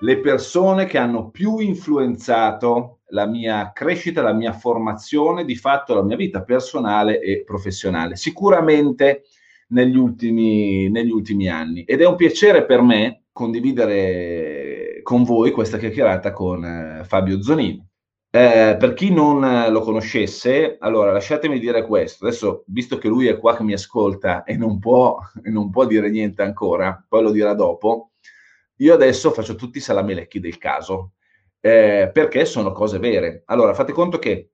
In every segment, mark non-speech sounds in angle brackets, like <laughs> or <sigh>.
Le persone che hanno più influenzato la mia crescita, la mia formazione, di fatto la mia vita personale e professionale, sicuramente negli ultimi, negli ultimi anni. Ed è un piacere per me condividere con voi questa chiacchierata con eh, Fabio Zonini. Eh, per chi non lo conoscesse, allora lasciatemi dire questo. Adesso, visto che lui è qua che mi ascolta e non può, e non può dire niente ancora, poi lo dirà dopo, io adesso faccio tutti i salamelecchi del caso, eh, perché sono cose vere. Allora, fate conto che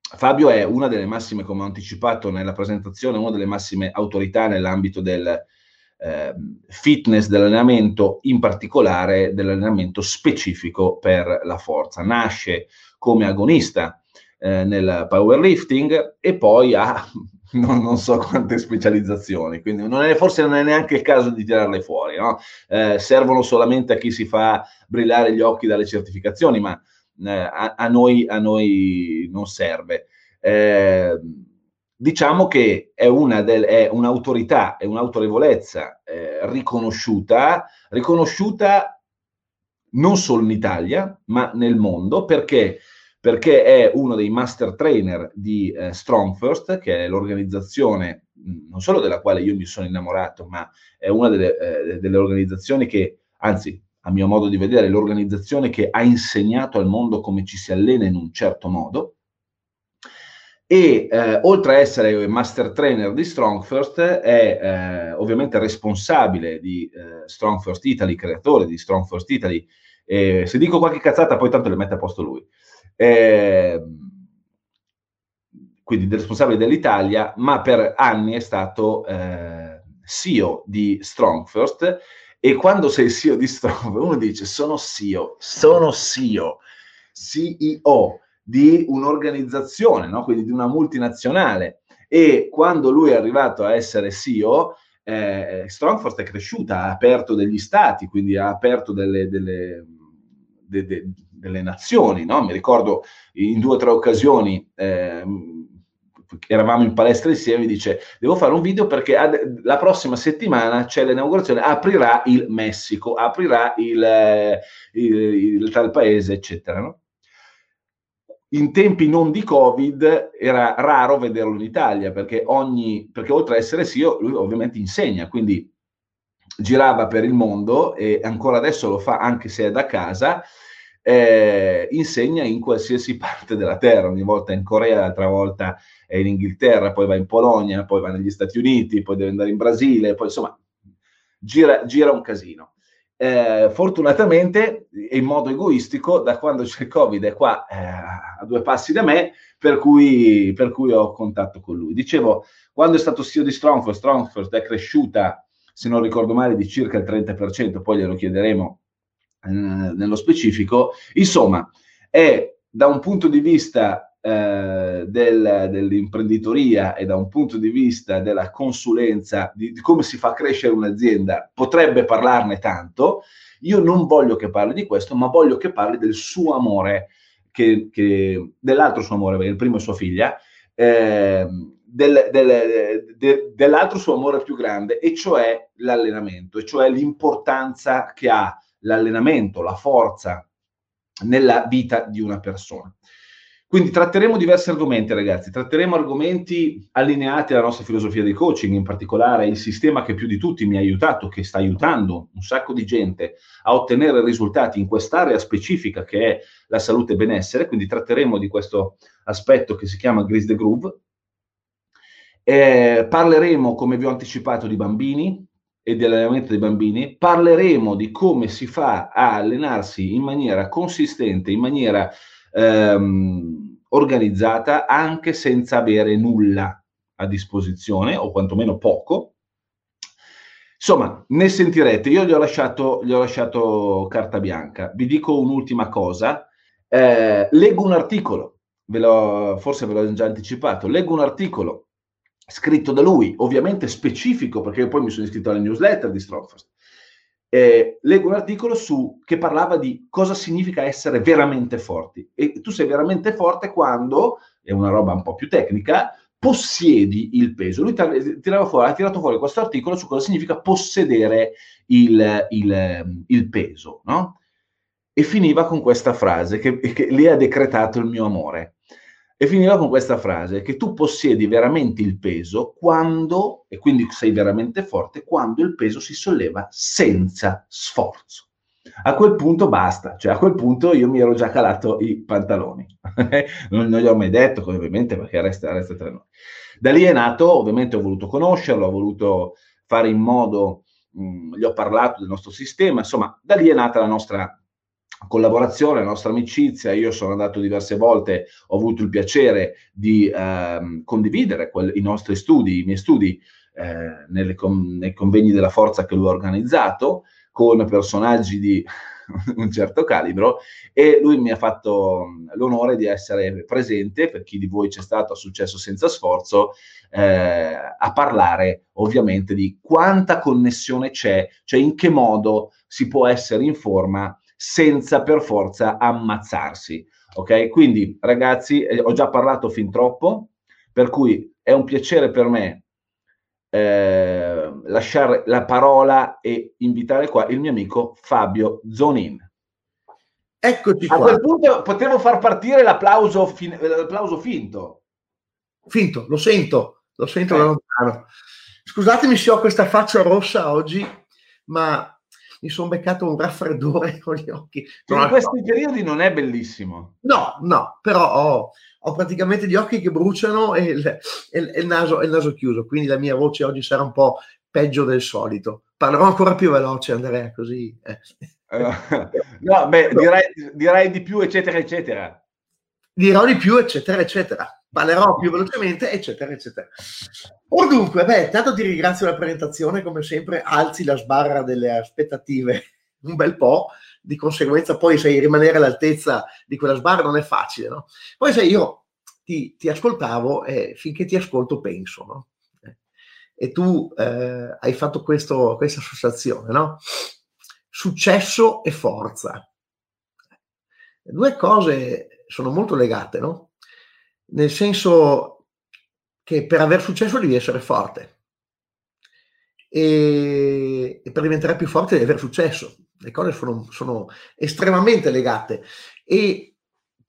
Fabio è una delle massime, come ho anticipato nella presentazione, una delle massime autorità nell'ambito del eh, fitness, dell'allenamento, in particolare dell'allenamento specifico per la forza. Nasce come agonista eh, nel powerlifting e poi ha non, non, so quante specializzazioni, quindi non è, forse non è neanche il caso di tirarle fuori, no? eh, servono solamente a chi si fa brillare gli occhi dalle certificazioni, ma eh, a, a, noi, a, noi, non serve. Eh, diciamo che è, una del, è, un'autorità, è un'autorevolezza eh, riconosciuta, riconosciuta non solo in Italia, ma nel mondo, perché perché è uno dei master trainer di eh, Strong First, che è l'organizzazione non solo della quale io mi sono innamorato, ma è una delle, eh, delle organizzazioni che, anzi, a mio modo di vedere, l'organizzazione che ha insegnato al mondo come ci si allena in un certo modo. E eh, oltre a essere master trainer di Strong First, è eh, ovviamente responsabile di eh, Strong First Italy, creatore di Strong First Italy. se dico qualche cazzata, poi tanto le mette a posto lui eh, quindi responsabile dell'Italia, ma per anni è stato eh, CEO di Strong First. E quando sei CEO di Strong, uno dice sono CEO, sono CEO, CEO di un'organizzazione, no? quindi di una multinazionale. E quando lui è arrivato a essere CEO, eh, Strongfirst è cresciuta, ha aperto degli stati, quindi ha aperto delle, delle, de, de, delle nazioni, no? Mi ricordo in due o tre occasioni eh, eravamo in palestra insieme, mi dice devo fare un video perché ad, la prossima settimana c'è l'inaugurazione, aprirà il Messico, aprirà il, eh, il, il tal paese, eccetera. No? In tempi non di Covid era raro vederlo in Italia perché, ogni, perché oltre a essere CEO, lui ovviamente insegna, quindi girava per il mondo e ancora adesso lo fa anche se è da casa eh, insegna in qualsiasi <laughs> parte della terra, ogni volta in Corea, l'altra volta è in Inghilterra, poi va in Polonia, poi va negli Stati Uniti, poi deve andare in Brasile, poi insomma gira, gira un casino. Eh, fortunatamente, in modo egoistico, da quando c'è il Covid è qua eh, a due passi da me, per cui, per cui, ho contatto con lui. Dicevo, quando è stato CEO di Strongford, Strongford è cresciuta, se non ricordo male, di circa il 30%, poi glielo chiederemo eh, nello specifico. Insomma, è da un punto di vista eh, del, dell'imprenditoria e da un punto di vista della consulenza, di, di, come si fa crescere un'azienda, potrebbe parlarne tanto. Io non voglio che parli di questo, ma voglio che parli del suo amore, che, che, dell'altro suo amore, il primo è sua figlia, eh, del, del, de, dell'altro suo amore più grande, e cioè l'allenamento, e cioè l'importanza che ha l'allenamento, la forza nella vita di una persona. Quindi tratteremo diversi argomenti, ragazzi, tratteremo argomenti allineati alla nostra filosofia di coaching, in particolare il sistema che più di tutti mi ha aiutato, che sta aiutando un sacco di gente a ottenere risultati in quest'area specifica che è la salute e benessere, quindi tratteremo di questo aspetto che si chiama Grease the Groove. Eh, parleremo, come vi ho anticipato, di bambini, e dell'allenamento dei bambini, parleremo di come si fa a allenarsi in maniera consistente, in maniera ehm, organizzata, anche senza avere nulla a disposizione, o quantomeno poco. Insomma, ne sentirete. Io gli ho lasciato, gli ho lasciato carta bianca. Vi dico un'ultima cosa. Eh, leggo un articolo, ve forse ve l'ho già anticipato. Leggo un articolo scritto da lui, ovviamente specifico, perché io poi mi sono iscritto alla newsletter di Strongfast. Eh, leggo un articolo su, che parlava di cosa significa essere veramente forti. E tu sei veramente forte quando, è una roba un po' più tecnica, possiedi il peso. Lui fuori, ha tirato fuori questo articolo su cosa significa possedere il, il, il peso, no? E finiva con questa frase che, che lì ha decretato il mio amore. E finiva con questa frase, che tu possiedi veramente il peso quando, e quindi sei veramente forte, quando il peso si solleva senza sforzo. A quel punto basta, cioè a quel punto io mi ero già calato i pantaloni. <laughs> non, non gli ho mai detto, ovviamente, perché resta, resta tra noi. Da lì è nato, ovviamente ho voluto conoscerlo, ho voluto fare in modo, mh, gli ho parlato del nostro sistema, insomma, da lì è nata la nostra collaborazione, la nostra amicizia. Io sono andato diverse volte, ho avuto il piacere di ehm, condividere quel, i nostri studi, i miei studi eh, com- nei convegni della forza che lui ha organizzato con personaggi di <laughs> un certo calibro e lui mi ha fatto l'onore di essere presente, per chi di voi c'è stato a successo senza sforzo, eh, a parlare ovviamente di quanta connessione c'è, cioè in che modo si può essere in forma senza per forza ammazzarsi. Ok? Quindi ragazzi, eh, ho già parlato fin troppo, per cui è un piacere per me eh, lasciare la parola e invitare qua il mio amico Fabio Zonin. Eccoci qua. A quel punto potevo far partire l'applauso, fin- l'applauso finto. Finto, lo sento, lo sento eh. da lontano. Scusatemi se ho questa faccia rossa oggi, ma mi sono beccato un raffreddore <laughs> con gli occhi. No, in questi periodi non è bellissimo. No, no, però ho, ho praticamente gli occhi che bruciano e il, il, il naso, il, naso, chiuso, quindi la mia voce oggi sarà un po' peggio del solito. Parlerò ancora più veloce, Andrea, così. Eh. <laughs> no, beh, direi, direi di più, eccetera, eccetera. Dirò di più, eccetera, eccetera parlerò più velocemente, eccetera, eccetera. Or dunque, beh, tanto ti ringrazio della presentazione, come sempre alzi la sbarra delle aspettative un bel po', di conseguenza poi sai, rimanere all'altezza di quella sbarra non è facile, no? Poi sai, io ti, ti ascoltavo e finché ti ascolto penso, no? E tu eh, hai fatto questo, questa associazione, no? Successo e forza. Due cose sono molto legate, no? Nel senso che per aver successo devi essere forte e, e per diventare più forte devi avere successo. Le cose sono, sono estremamente legate e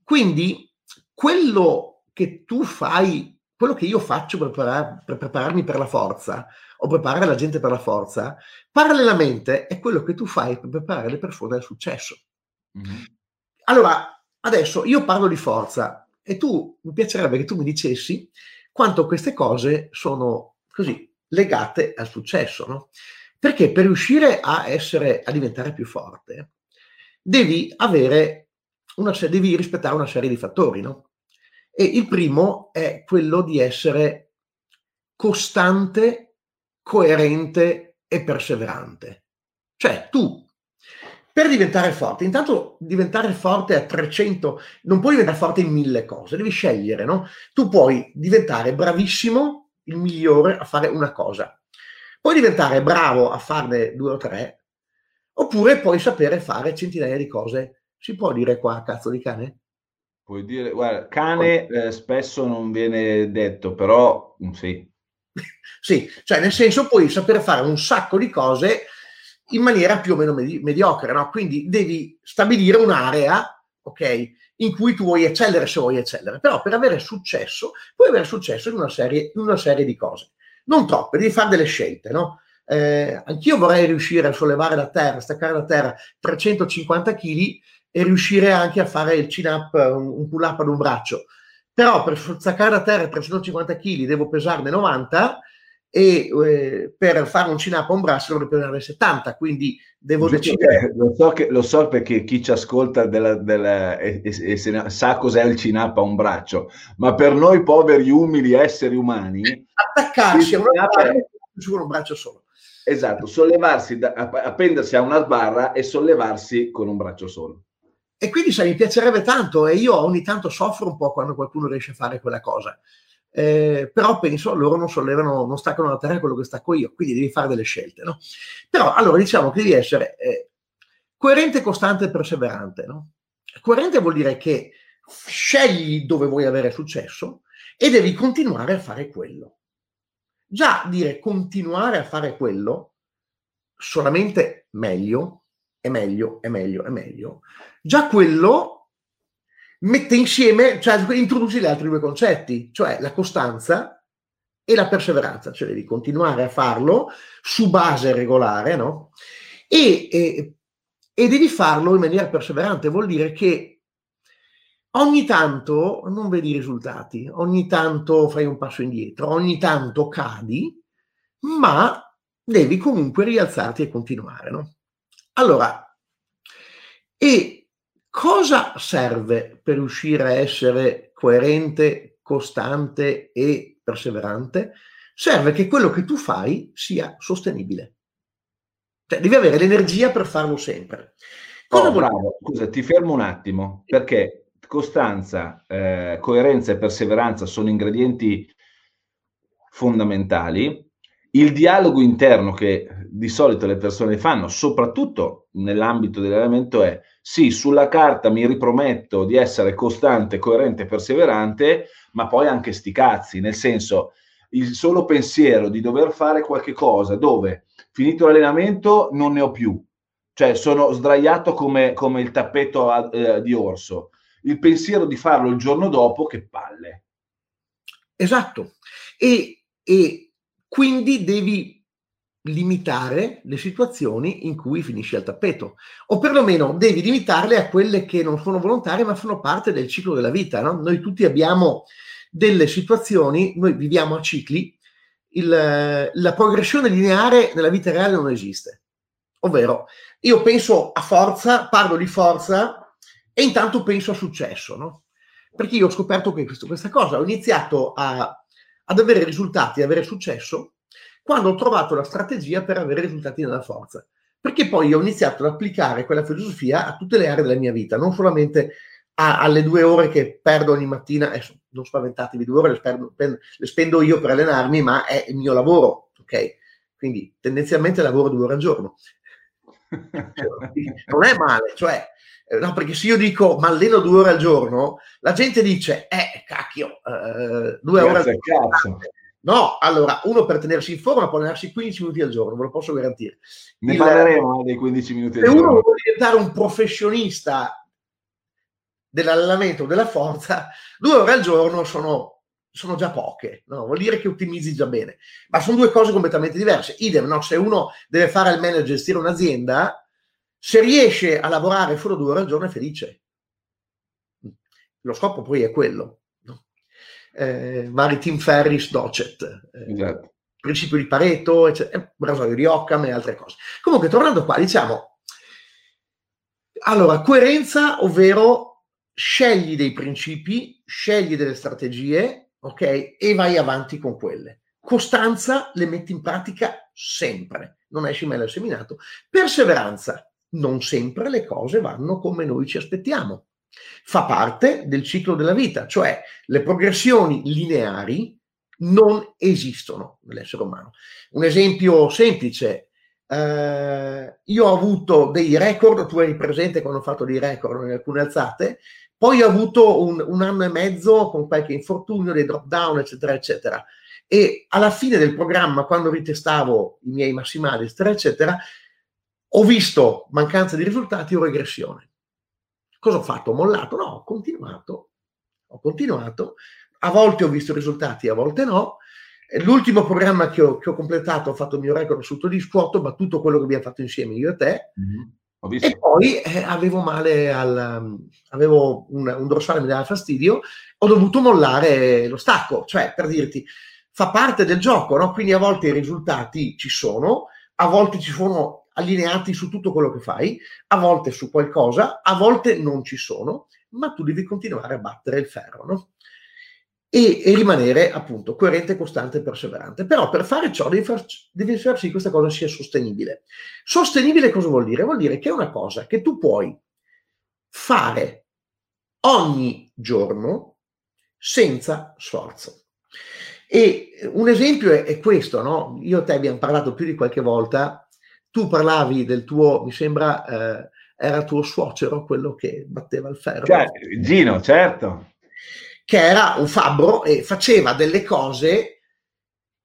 quindi quello che tu fai, quello che io faccio per, preparar, per prepararmi per la forza o preparare la gente per la forza, parallelamente è quello che tu fai per preparare le persone al successo. Mm-hmm. Allora, adesso io parlo di forza, e tu mi piacerebbe che tu mi dicessi quanto queste cose sono così legate al successo, no? Perché per riuscire a essere, a diventare più forte, devi una devi rispettare una serie di fattori, no? E il primo è quello di essere costante, coerente e perseverante. Cioè tu per diventare forte, intanto diventare forte a 300, non puoi diventare forte in mille cose, devi scegliere, no? Tu puoi diventare bravissimo, il migliore a fare una cosa, puoi diventare bravo a farne due o tre, oppure puoi sapere fare centinaia di cose. Si può dire qua cazzo di cane? Puoi dire, guarda, cane eh, spesso non viene detto, però mm, sì. <laughs> sì, cioè nel senso puoi sapere fare un sacco di cose in maniera più o meno medi- mediocre, no? Quindi devi stabilire un'area, ok, in cui tu vuoi eccellere se vuoi eccellere, però per avere successo puoi avere successo in una serie, in una serie di cose, non troppe, devi fare delle scelte, no? Eh, anch'io vorrei riuscire a sollevare da terra, staccare da terra 350 kg e riuscire anche a fare il chin-up, un, un pull-up ad un braccio. Però per staccare da terra 350 kg devo pesarne 90 e eh, per fare un chin-up a un braccio dovrei prendere 70, quindi devo Giusto decidere. Lo so, che, lo so, perché chi ci ascolta della, della, e, e, e sa cos'è il chin-up a un braccio, ma per noi poveri, umili esseri umani... Attaccarsi a una parte su un braccio solo. Esatto, sollevarsi, da, appendersi a una sbarra e sollevarsi con un braccio solo. E quindi sai, mi piacerebbe tanto e io ogni tanto soffro un po' quando qualcuno riesce a fare quella cosa. Eh, però penso loro non sollevano, non staccano la terra quello che stacco io, quindi devi fare delle scelte, no? Però allora diciamo che devi essere eh, coerente, costante e perseverante, no? Coerente vuol dire che scegli dove vuoi avere successo e devi continuare a fare quello. Già dire continuare a fare quello, solamente meglio, è meglio, è meglio, è meglio, già quello mette insieme, cioè introduci gli altri due concetti, cioè la costanza e la perseveranza, cioè devi continuare a farlo su base regolare, no? E, e, e devi farlo in maniera perseverante, vuol dire che Ogni tanto non vedi i risultati, ogni tanto fai un passo indietro, ogni tanto cadi, ma devi comunque rialzarti e continuare. No? Allora, e cosa serve per riuscire a essere coerente, costante e perseverante? Serve che quello che tu fai sia sostenibile. Cioè, devi avere l'energia per farlo sempre. Cosa oh, bravo, scusa, ti fermo un attimo, perché costanza, eh, coerenza e perseveranza sono ingredienti fondamentali. Il dialogo interno che di solito le persone fanno, soprattutto nell'ambito dell'allenamento, è sì, sulla carta mi riprometto di essere costante, coerente perseverante, ma poi anche sti cazzi, nel senso il solo pensiero di dover fare qualche cosa dove finito l'allenamento non ne ho più, cioè sono sdraiato come, come il tappeto a, eh, di orso il pensiero di farlo il giorno dopo, che palle. Esatto. E, e quindi devi limitare le situazioni in cui finisci al tappeto o perlomeno devi limitarle a quelle che non sono volontarie ma fanno parte del ciclo della vita. No? Noi tutti abbiamo delle situazioni, noi viviamo a cicli, il, la progressione lineare nella vita reale non esiste. Ovvero, io penso a forza, parlo di forza e intanto penso a successo, no? Perché io ho scoperto questo, questa cosa, ho iniziato a, ad avere risultati, ad avere successo, quando ho trovato la strategia per avere risultati nella forza. Perché poi ho iniziato ad applicare quella filosofia a tutte le aree della mia vita, non solamente a, alle due ore che perdo ogni mattina, adesso non spaventatevi, due ore le, spendo, le spendo io per allenarmi, ma è il mio lavoro, ok? Quindi tendenzialmente lavoro due ore al giorno. <laughs> non è male, cioè eh, no, perché se io dico ma alleno due ore al giorno, la gente dice, eh, cacchio, eh, due ore al giorno. Cazzo. No, allora, uno per tenersi in forma può allenarsi 15 minuti al giorno, ve lo posso garantire. Ne Il, parleremo eh, dei 15 minuti al giorno. Se uno vuole diventare un professionista dell'allenamento della forza, due ore al giorno sono, sono già poche, no? vuol dire che ottimizzi già bene, ma sono due cose completamente diverse. Idem, no? se uno deve fare il manager, gestire un'azienda, se riesce a lavorare solo due ore al giorno è felice. Lo scopo poi è quello. No? Eh, vari Tim Ferris, Docet, eh, esatto. principio di Pareto, eccetera, rasoio di Occam e altre cose. Comunque, tornando qua, diciamo, allora, coerenza, ovvero scegli dei principi, scegli delle strategie, ok? E vai avanti con quelle. Costanza le metti in pratica sempre, non esci mai dal seminato. Perseveranza, non sempre le cose vanno come noi ci aspettiamo. Fa parte del ciclo della vita, cioè le progressioni lineari non esistono nell'essere umano. Un esempio semplice, eh, io ho avuto dei record, tu eri presente quando ho fatto dei record in alcune alzate, poi ho avuto un, un anno e mezzo con qualche infortunio, dei drop down, eccetera, eccetera. E alla fine del programma, quando ritestavo i miei massimali, eccetera, eccetera, ho visto mancanza di risultati o regressione. Cosa ho fatto? Ho mollato? No, ho continuato. Ho continuato. A volte ho visto risultati, a volte no. L'ultimo programma che ho, che ho completato, ho fatto il mio record assoluto di squat, ho battuto quello che abbiamo fatto insieme io e te. Mm-hmm. E poi eh, avevo male al, avevo un, un dorsale mi dava fastidio, ho dovuto mollare lo stacco, cioè per dirti, fa parte del gioco, no? Quindi a volte i risultati ci sono, a volte ci sono allineati su tutto quello che fai, a volte su qualcosa, a volte non ci sono, ma tu devi continuare a battere il ferro. No? e, e, rimanere appunto coerente, costante e perseverante. Però per fare ciò devi far, devi far sì che questa cosa sia sostenibile. Sostenibile cosa vuol dire? Vuol dire che è una cosa che tu puoi fare ogni giorno senza sforzo. E un esempio è, è questo, no? Io e te abbiamo parlato più di qualche volta, tu parlavi del tuo, mi sembra, eh, era tuo suocero quello che batteva il ferro. Cioè, Gino, certo. Che era un fabbro e faceva delle cose,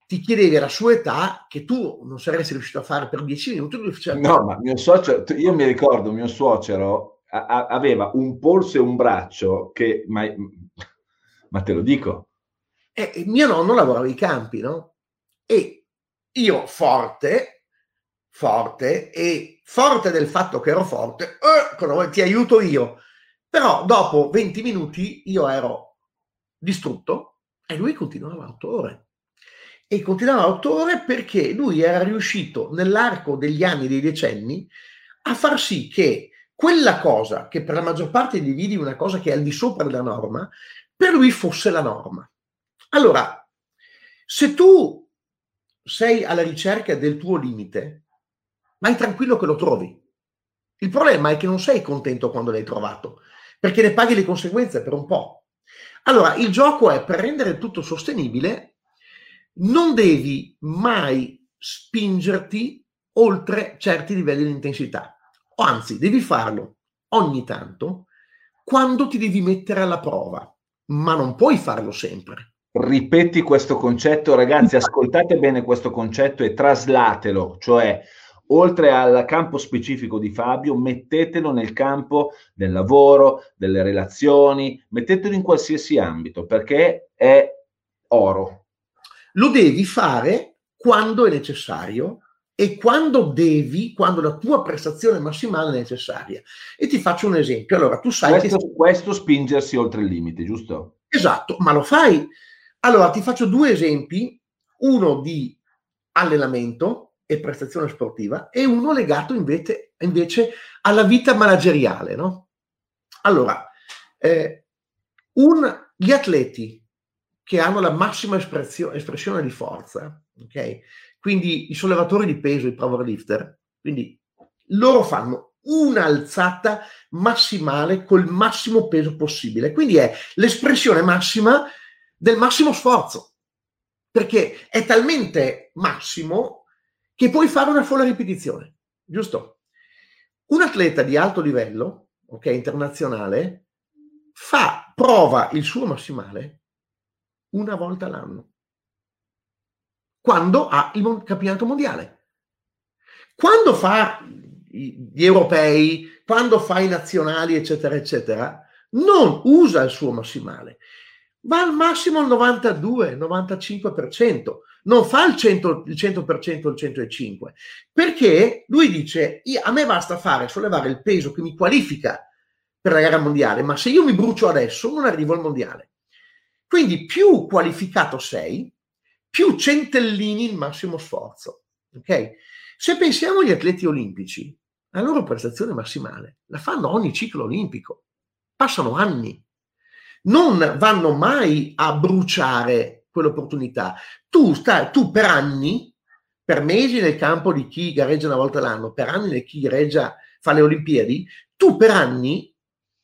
ti chiedevi alla sua età, che tu non saresti riuscito a fare per dieci minuti. No, ma mio suocero, io mi ricordo, mio suocero a, a, aveva un polso e un braccio che, ma, ma te lo dico, e mio nonno lavorava i campi, no? E io forte, forte, e forte del fatto che ero forte, eh, ti aiuto io. Però dopo 20 minuti io ero distrutto e lui continuava otto ore. E continuava otto ore perché lui era riuscito nell'arco degli anni, dei decenni, a far sì che quella cosa, che per la maggior parte è una cosa che è al di sopra della norma, per lui fosse la norma. Allora, se tu sei alla ricerca del tuo limite, vai tranquillo che lo trovi. Il problema è che non sei contento quando l'hai trovato, perché ne paghi le conseguenze per un po'. Allora, il gioco è per rendere tutto sostenibile, non devi mai spingerti oltre certi livelli di intensità, o anzi, devi farlo ogni tanto quando ti devi mettere alla prova, ma non puoi farlo sempre. Ripeti questo concetto, ragazzi, ascoltate bene questo concetto e traslatelo, cioè oltre al campo specifico di Fabio, mettetelo nel campo del lavoro, delle relazioni, mettetelo in qualsiasi ambito perché è oro. Lo devi fare quando è necessario e quando devi, quando la tua prestazione massimale è necessaria. E ti faccio un esempio. Allora, tu sai questo, che... questo spingersi oltre il limite, giusto? Esatto, ma lo fai allora, ti faccio due esempi, uno di allenamento e prestazione sportiva e uno legato invece, invece alla vita manageriale. No? Allora, eh, un, gli atleti che hanno la massima espressione di forza, ok? Quindi i sollevatori di peso, i powerlifter, quindi loro fanno un'alzata massimale col massimo peso possibile. Quindi è l'espressione massima del massimo sforzo, perché è talmente massimo che puoi fare una sola ripetizione, giusto? Un atleta di alto livello, ok, internazionale, fa, prova il suo massimale una volta l'anno, quando ha il campionato mondiale. Quando fa gli europei, quando fa i nazionali, eccetera, eccetera, non usa il suo massimale, va al massimo al 92, 95%, non fa il 100%, il 100% il 105%, perché lui dice, a me basta fare, sollevare il peso che mi qualifica per la gara mondiale, ma se io mi brucio adesso non arrivo al mondiale. Quindi più qualificato sei, più centellini il massimo sforzo. Okay? Se pensiamo agli atleti olimpici, la loro prestazione massimale la fanno ogni ciclo olimpico, passano anni non vanno mai a bruciare quell'opportunità. Tu, stai, tu per anni, per mesi nel campo di chi gareggia una volta l'anno, per anni di chi gareggia, fa le Olimpiadi, tu per anni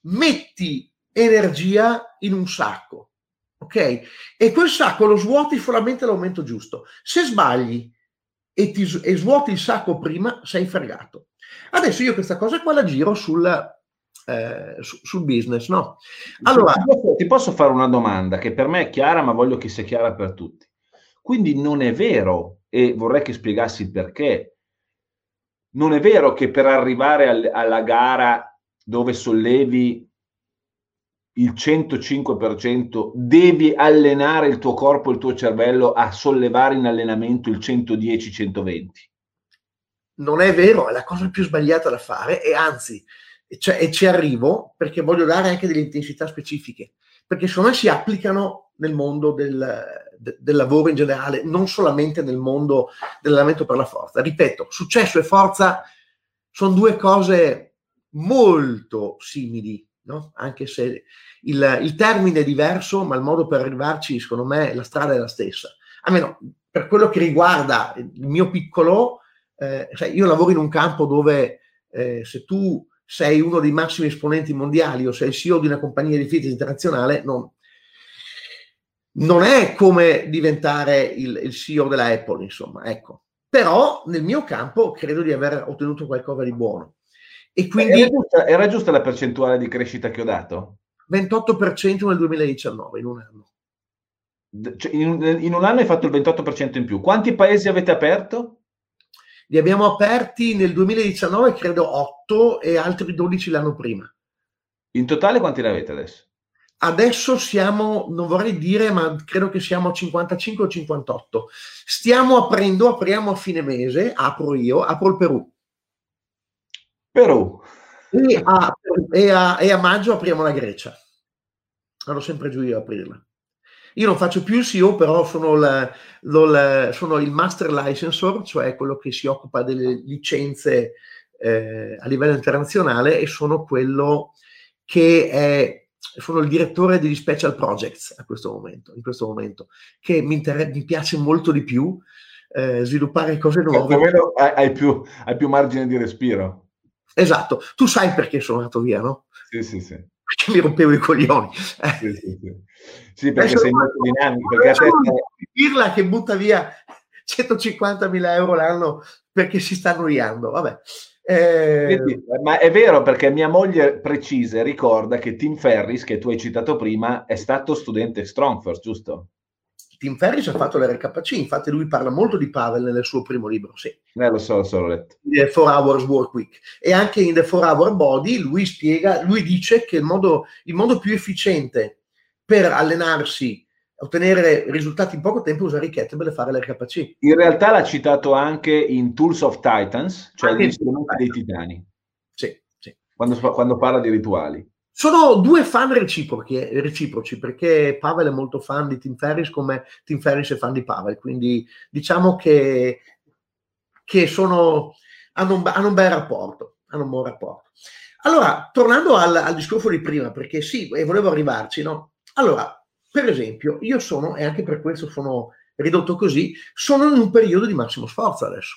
metti energia in un sacco, ok? E quel sacco lo svuoti solamente all'aumento giusto. Se sbagli e, ti, e svuoti il sacco prima, sei fregato. Adesso io questa cosa qua la giro sul eh, su, sul business, no? Allora, ti posso, ti posso fare una domanda che per me è chiara, ma voglio che sia chiara per tutti. Quindi non è vero, e vorrei che spiegassi il perché, non è vero che per arrivare al, alla gara dove sollevi il 105%, devi allenare il tuo corpo, il tuo cervello a sollevare in allenamento il 110-120. Non è vero, è la cosa più sbagliata da fare e anzi cioè, e ci arrivo perché voglio dare anche delle intensità specifiche, perché secondo me si applicano nel mondo del, de, del lavoro in generale, non solamente nel mondo dell'allenamento per la forza. Ripeto, successo e forza sono due cose molto simili, no? anche se il, il, termine è diverso, ma il modo per arrivarci, secondo me, la strada è la stessa. Almeno per quello che riguarda il mio piccolo, eh, io lavoro in un campo dove eh, se tu sei uno dei massimi esponenti mondiali o sei il CEO di una compagnia di fitness internazionale, non, non è come diventare il, il, CEO della Apple, insomma, ecco. Però nel mio campo credo di aver ottenuto qualcosa di buono. E quindi... Era giusta, era giusta la percentuale di crescita che ho dato? 28% nel 2019, in un anno. Cioè, in, in, un anno hai fatto il 28% in più. Quanti paesi avete aperto? Li abbiamo aperti nel 2019, credo 8 e altri 12 l'anno prima. In totale quanti ne avete adesso? Adesso siamo, non vorrei dire, ma credo che siamo a 55 o 58. Stiamo aprendo, apriamo a fine mese, apro io, apro il Perù. Perù. E a, e a, e a maggio apriamo la Grecia. Vado sempre giù io a aprirla. Io non faccio più il CEO, però sono, la, la, sono, il master licensor, cioè quello che si occupa delle licenze eh, a livello internazionale e sono quello che è sono il direttore degli special projects a questo momento, in questo momento, che mi, inter- mi piace molto di più eh, sviluppare cose nuove. Almeno hai più, hai più margine di respiro. Esatto, tu sai perché sono andato via, no? Sì, sì, sì <laughs> perché mi rompevo i coglioni. Sì, sì, sì. sì perché sei molto dinamico. Perché a te... Dirla che butta via 150 mila euro l'anno perché si sta annoiando. Vabbè. Eh... Ma è vero perché mia moglie precisa ricorda che Tim Ferris, che tu hai citato prima, è stato studente Strongfirst, giusto? Tim Ferris ha fatto l'RKC, infatti lui parla molto di Pavel nel suo primo libro, sì. Eh, lo so, lo so, l'ho letto. The 4 Hours Work Week. E anche in The 4 Hour Body lui spiega, lui dice che il modo, il modo più efficiente per allenarsi, ottenere risultati in poco tempo è usare i kettlebell e fare l'RKC. In realtà l'ha citato anche in Tools of Titans, cioè gli strumenti dei titani. Sì, sì. Quando, quando parla di rituali. Sono due fan reciproci, perché Pavel è molto fan di Tim Ferris come Tim Ferris è fan di Pavel, quindi diciamo che, che sono, hanno, un, hanno, un, bel rapporto. Hanno un buon rapporto. Allora, tornando al, al, discorso di prima, perché sì, e volevo arrivarci, no? Allora, per esempio, io sono, e anche per questo sono ridotto così, sono in un periodo di massimo sforzo adesso.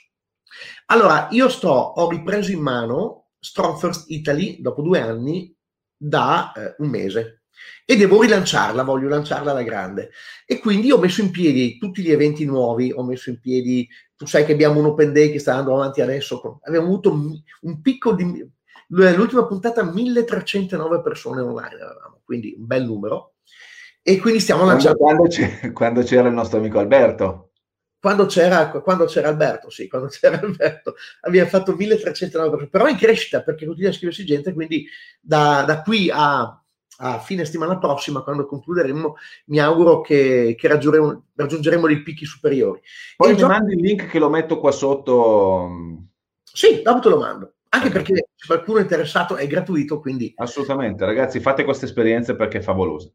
Allora, io sto, ho ripreso in mano Strong First Italy dopo due anni da eh, un mese e devo rilanciarla, voglio lanciarla alla grande. E quindi ho messo in piedi tutti gli eventi nuovi, ho messo in piedi, tu sai che abbiamo un open day che sta andando avanti adesso, abbiamo avuto un picco di, l'ultima puntata 1309 persone online avevamo, quindi un bel numero. E quindi stiamo lanciando... Quando, quando c'era il nostro amico Alberto quando c'era, quando c'era Alberto, sì, quando <laughs> c'era Alberto, abbiamo fatto 1309 persone, però in crescita perché continua a scriversi gente, quindi da, da qui a, a, fine settimana prossima, quando concluderemo, mi auguro che, che raggiungeremo, raggiungeremo dei picchi superiori. Poi mi gioco... mandi il link che lo metto qua sotto. Sì, dopo te lo mando. Anche okay. perché se qualcuno è interessato è gratuito, quindi... Assolutamente, ragazzi, fate queste esperienze perché è favolosa.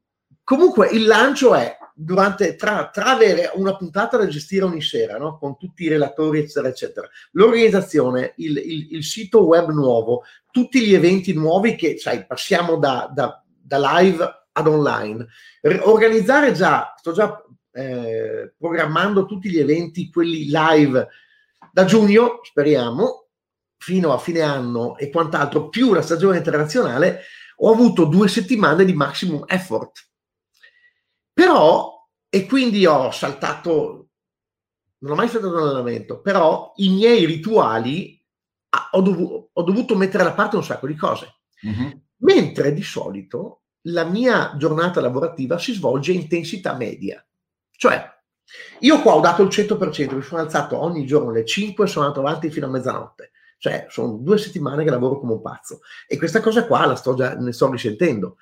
Comunque il lancio è durante, tra, tra, avere una puntata da gestire ogni sera, no? con tutti i relatori, eccetera, eccetera, l'organizzazione, il, il, il, sito web nuovo, tutti gli eventi nuovi che, sai, passiamo da, da, da live ad online. Organizzare già, sto già eh, programmando tutti gli eventi, quelli live da giugno, speriamo, fino a fine anno e quant'altro, più la stagione internazionale, ho avuto due settimane di maximum effort però, e quindi ho saltato, non ho mai saltato un allenamento, però i miei rituali ah, ho, dov- ho, dovuto mettere da parte un sacco di cose. Mm-hmm. Mentre di solito la mia giornata lavorativa si svolge a intensità media. Cioè, io qua ho dato il 100%, mi sono alzato ogni giorno alle 5 e sono andato avanti fino a mezzanotte. Cioè, sono due settimane che lavoro come un pazzo. E questa cosa qua la sto già, ne sto risentendo.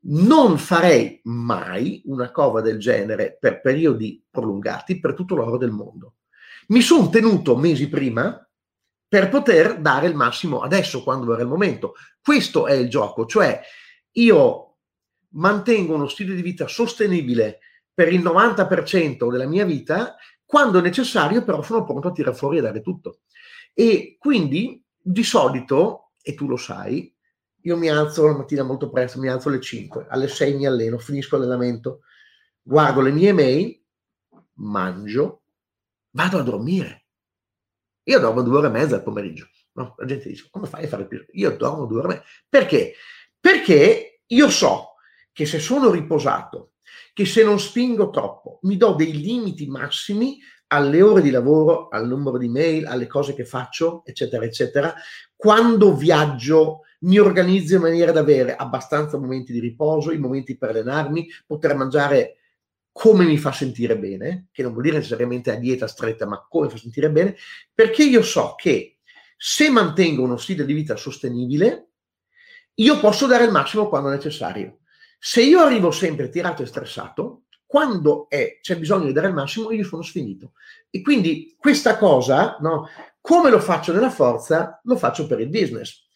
Non farei mai una cova del genere per periodi prolungati per tutto l'oro del mondo. Mi sono tenuto mesi prima per poter dare il massimo adesso, quando era il momento. Questo è il gioco, cioè io mantengo uno stile di vita sostenibile per il 90% della mia vita, quando è necessario però sono pronto a tirare fuori e dare tutto. E quindi di solito, e tu lo sai, io mi alzo la mattina molto presto, mi alzo alle 5, alle 6 mi alleno, finisco l'allenamento, guardo le mie mail, mangio, vado a dormire. Io dormo due ore e mezza al pomeriggio. No? La gente dice, come fai a fare più? Io dormo due ore e mezza. Perché? Perché io so che se sono riposato, che se non spingo troppo, mi do dei limiti massimi alle ore di lavoro, al numero di mail, alle cose che faccio, eccetera, eccetera. Quando viaggio mi organizzo in maniera da avere abbastanza momenti di riposo, i momenti per allenarmi, poter mangiare come mi fa sentire bene, che non vuol dire necessariamente a dieta stretta, ma come fa sentire bene, perché io so che se mantengo uno stile di vita sostenibile, io posso dare il massimo quando necessario. Se io arrivo sempre tirato e stressato, quando è, c'è bisogno di dare il massimo, io sono sfinito. E quindi questa cosa, no, come lo faccio nella forza, lo faccio per il business.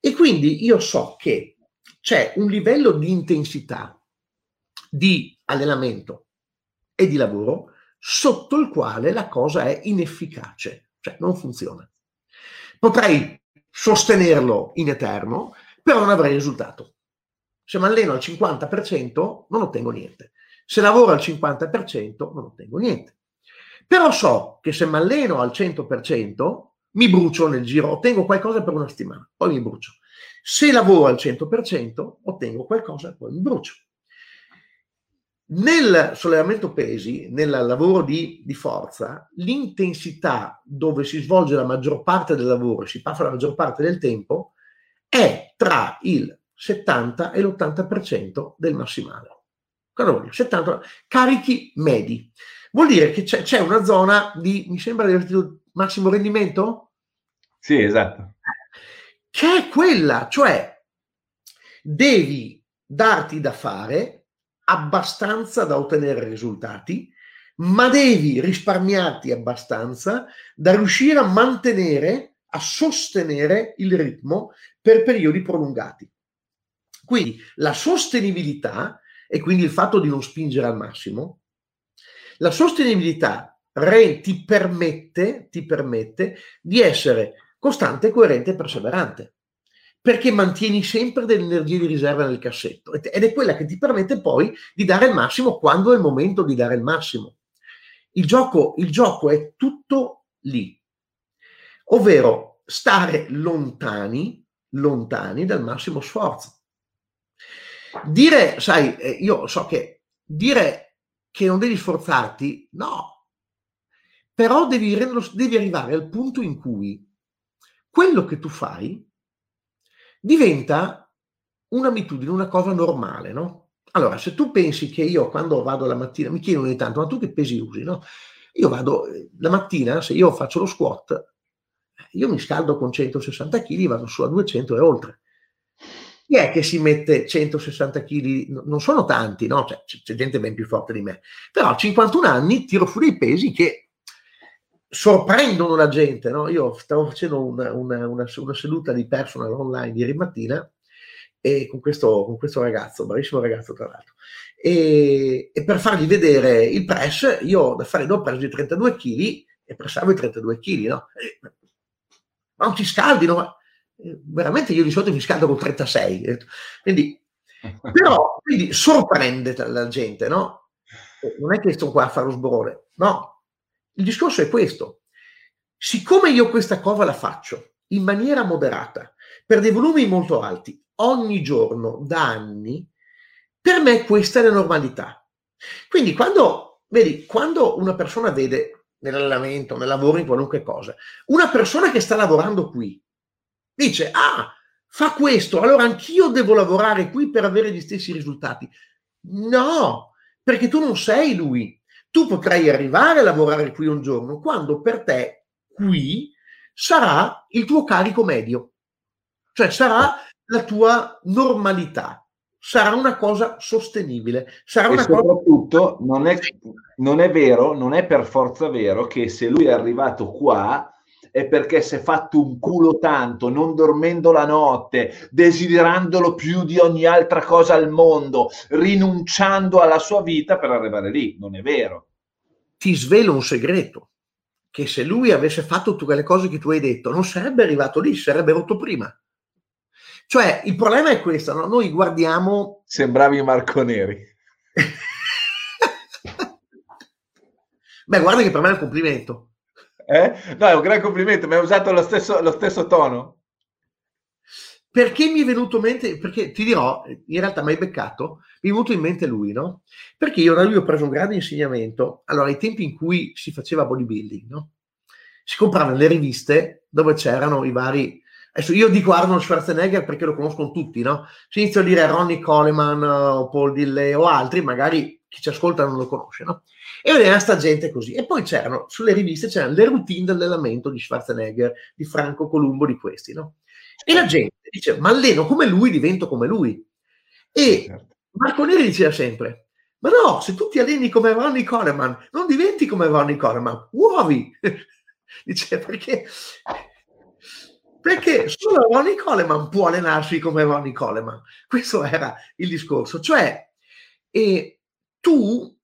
E quindi io so che c'è un livello di intensità di allenamento e di lavoro sotto il quale la cosa è inefficace, cioè non funziona. Potrei sostenerlo in eterno, però non avrei risultato. Se mi alleno al 50% non ottengo niente. Se lavoro al 50% non ottengo niente. Però so che se mi alleno al 100% mi brucio nel giro, ottengo qualcosa per una settimana, poi mi brucio. Se lavoro al 100% ottengo qualcosa, poi mi brucio. Nel sollevamento pesi, nel lavoro di, di, forza, l'intensità dove si svolge la maggior parte del lavoro e si passa la maggior parte del tempo è tra il 70 e l'80% del massimale. Cosa vuol dire? 70 carichi medi. Vuol dire che c'è, c'è una zona di, mi sembra, di massimo rendimento? Sì, esatto. Che è quella, cioè devi darti da fare abbastanza da ottenere risultati, ma devi risparmiarti abbastanza da riuscire a mantenere, a sostenere il ritmo per periodi prolungati. Quindi la sostenibilità e quindi il fatto di non spingere al massimo, la sostenibilità re, ti, permette, ti permette di essere costante, coerente e perseverante perché mantieni sempre delle energie di riserva nel cassetto ed è quella che ti permette poi di dare il massimo quando è il momento di dare il massimo. Il gioco, il gioco è tutto lì, ovvero stare lontani, lontani dal massimo sforzo. Dire, sai, eh, io so che dire che non devi sforzarti, no, però devi, devi arrivare al punto in cui quello che tu fai diventa un'abitudine, una cosa normale, no? Allora, se tu pensi che io quando vado la mattina, mi chiedono ogni tanto, ma tu che pesi usi, no? Io vado eh, la mattina, se io faccio lo squat, io mi scaldo con 160 kg, vado su a 200 e oltre chi è che si mette 160 kg? Non sono tanti, no? Cioè, c'è gente ben più forte di me. Però a 51 anni tiro fuori i pesi che sorprendono la gente. No? Io stavo facendo una, una, una, una, seduta di personal online ieri mattina e con questo, con questo ragazzo, bravissimo ragazzo tra l'altro. E, e, per fargli vedere il press, io da fare ho preso i 32 kg e pressavo i 32 kg, no? ma non ti scaldi, no? Veramente io di solito mi scaldo con 36. Quindi, però, quindi sorprende la gente, no? Non è che sto qua a fare lo sborone, no. Il discorso è questo. Siccome io questa cosa la faccio in maniera moderata, per dei volumi molto alti, ogni giorno, da anni, per me questa è la normalità. Quindi quando, vedi, quando una persona vede nell'allenamento, nel lavoro, in qualunque cosa, una persona che sta lavorando qui, dice, ah, fa questo, allora anch'io devo lavorare qui per avere gli stessi risultati. No, perché tu non sei lui. Tu potrai arrivare a lavorare qui un giorno quando per te qui sarà il tuo carico medio, cioè sarà la tua normalità, sarà una cosa sostenibile. Sarà una e soprattutto cosa... non, è, non è vero, non è per forza vero che se lui è arrivato qua è perché si è fatto un culo tanto, non dormendo la notte, desiderandolo più di ogni altra cosa al mondo, rinunciando alla sua vita per arrivare lì. Non è vero. Ti svelo un segreto, che se lui avesse fatto tutte le cose che tu hai detto, non sarebbe arrivato lì, sarebbe rotto prima. Cioè, il problema è questo, no? noi guardiamo... Sembravi Marco Neri. <laughs> Beh, guarda che per me è un complimento. Eh? No, è un gran complimento, mi hai usato lo stesso, lo stesso tono. Perché mi è venuto in mente, perché ti dirò, in realtà mi hai beccato, mi è venuto in mente lui, no? Perché io da lui ho preso un grande insegnamento, allora ai tempi in cui si faceva bodybuilding, no? Si compravano le riviste dove c'erano i vari... Adesso io dico Arnold Schwarzenegger perché lo conoscono tutti, no? Se inizio a dire Ronnie Coleman o Paul Dilley o altri, magari chi ci ascolta non lo conosce, no? E vedeva sta gente così. E poi c'erano, sulle riviste c'erano le routine dell'allenamento di Schwarzenegger, di Franco Columbo, di questi, no? E la gente dice, ma alleno come lui, divento come lui. E certo. Marco Neri diceva sempre, ma no, se tu ti alleni come Ronnie Coleman, non diventi come Ronnie Coleman, uovi. <laughs> Dice, perché, perché solo Ronnie Coleman può allenarsi come Ronnie Coleman. Questo era il discorso. Cioè, e tu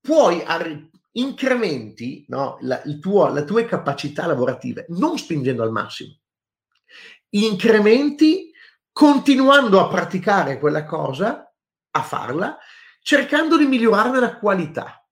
puoi arri- incrementi no, la, tuo, le tue capacità lavorative non spingendo al massimo incrementi continuando a praticare quella cosa, a farla, cercando di migliorarne la qualità.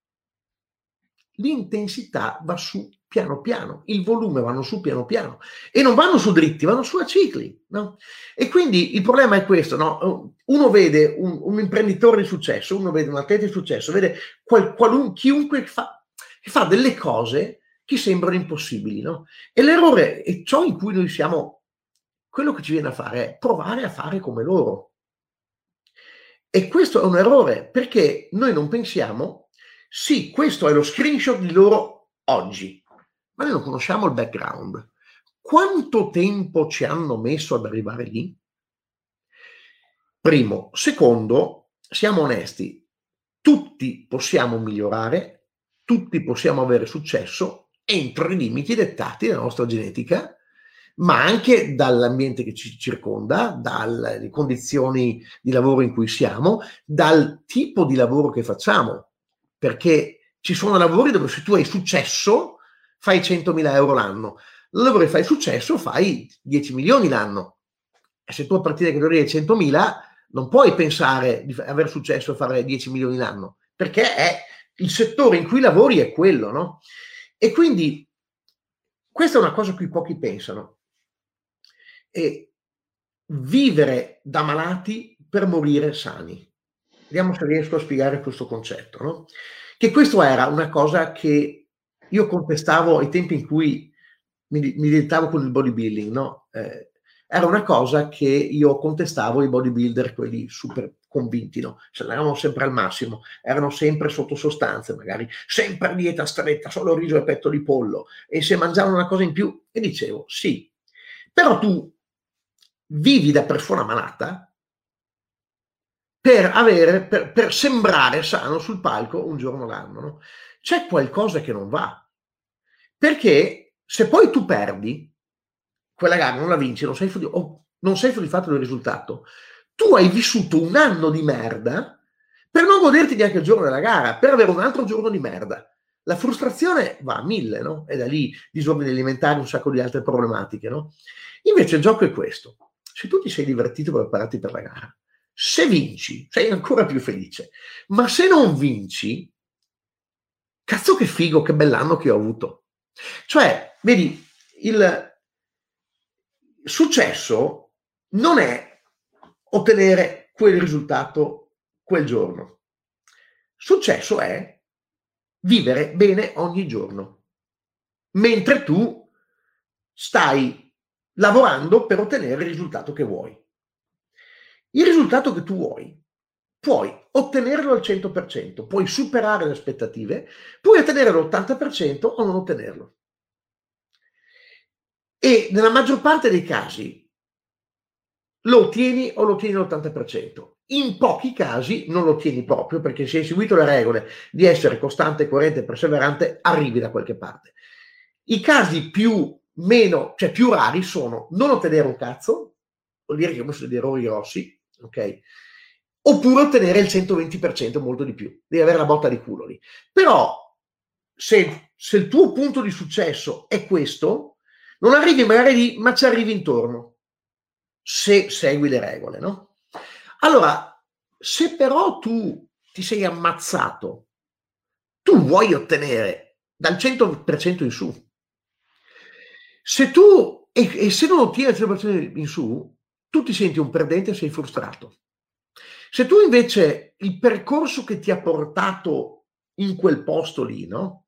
L'intensità va su piano piano, il volume vanno su piano piano e non vanno su dritti, vanno su a cicli. No? E quindi il problema è questo, no? uno vede un, un, imprenditore di successo, uno vede un atleta di successo, vede qual, qualun, chiunque fa, che fa delle cose che sembrano impossibili. No? E l'errore è ciò in cui noi siamo quello che ci viene a fare è provare a fare come loro. E questo è un errore perché noi non pensiamo, sì, questo è lo screenshot di loro oggi, ma noi non conosciamo il background. Quanto tempo ci hanno messo ad arrivare lì? Primo. Secondo, siamo onesti, tutti possiamo migliorare, tutti possiamo avere successo entro i limiti dettati dalla nostra genetica ma anche dall'ambiente che ci circonda, dalle condizioni di lavoro in cui siamo, dal tipo di lavoro che facciamo, perché ci sono lavori dove se tu hai successo fai 100.000 euro l'anno, laddove fai successo fai 10 milioni l'anno. E se tu a partire da categoria 100.000 non puoi pensare di avere successo e fare 10 milioni l'anno, perché è il settore in cui lavori è quello, no? E quindi questa è una cosa a cui pochi pensano e vivere da malati per morire sani. Vediamo se riesco a spiegare questo concetto. No? Che questo era una cosa che io contestavo ai tempi in cui mi, mi diventavo con il bodybuilding. No? Eh, era una cosa che io contestavo i bodybuilder, quelli super convinti, no? Se erano sempre al massimo, erano sempre sotto sostanze, magari sempre dieta stretta, solo riso e petto di pollo, e se mangiavano una cosa in più, e dicevo, sì, però tu vivi da persona malata per, avere, per, per sembrare sano sul palco un giorno l'anno. No? C'è qualcosa che non va. Perché se poi tu perdi, quella gara non la vinci, non sei, oh, non sei soddisfatto del risultato, tu hai vissuto un anno di merda per non goderti neanche il giorno della gara, per avere un altro giorno di merda. La frustrazione va a mille, no? E da lì disordini alimentari, un sacco di altre problematiche, no? Invece il gioco è questo se tu ti sei divertito per prepararti per la gara, se vinci sei ancora più felice, ma se non vinci, cazzo che figo, che bell'anno che ho avuto. Cioè, vedi, il successo non è ottenere quel risultato quel giorno. Successo è vivere bene ogni giorno, mentre tu stai lavorando per ottenere il risultato che vuoi. Il risultato che tu vuoi puoi ottenerlo al 100%, puoi superare le aspettative, puoi ottenere l'80% o non ottenerlo. E nella maggior parte dei casi lo ottieni o lo ottieni all'80%. In pochi casi non lo ottieni proprio perché se hai seguito le regole di essere costante, coerente e perseverante, arrivi da qualche parte. I casi più meno, cioè più rari sono non ottenere un cazzo, vuol dire che ho messo degli errori grossi, ok? Oppure ottenere il 120% molto di più, devi avere la botta di culo lì. Però se, se il tuo punto di successo è questo, non arrivi magari lì, ma ci arrivi intorno. se segui le regole, no? Allora, se però tu ti sei ammazzato, tu vuoi ottenere dal 100% in su. Se tu, e, e se non ottieni il 100% in su, tu ti senti un perdente e sei frustrato. Se tu invece il percorso che ti ha portato in quel posto lì, no?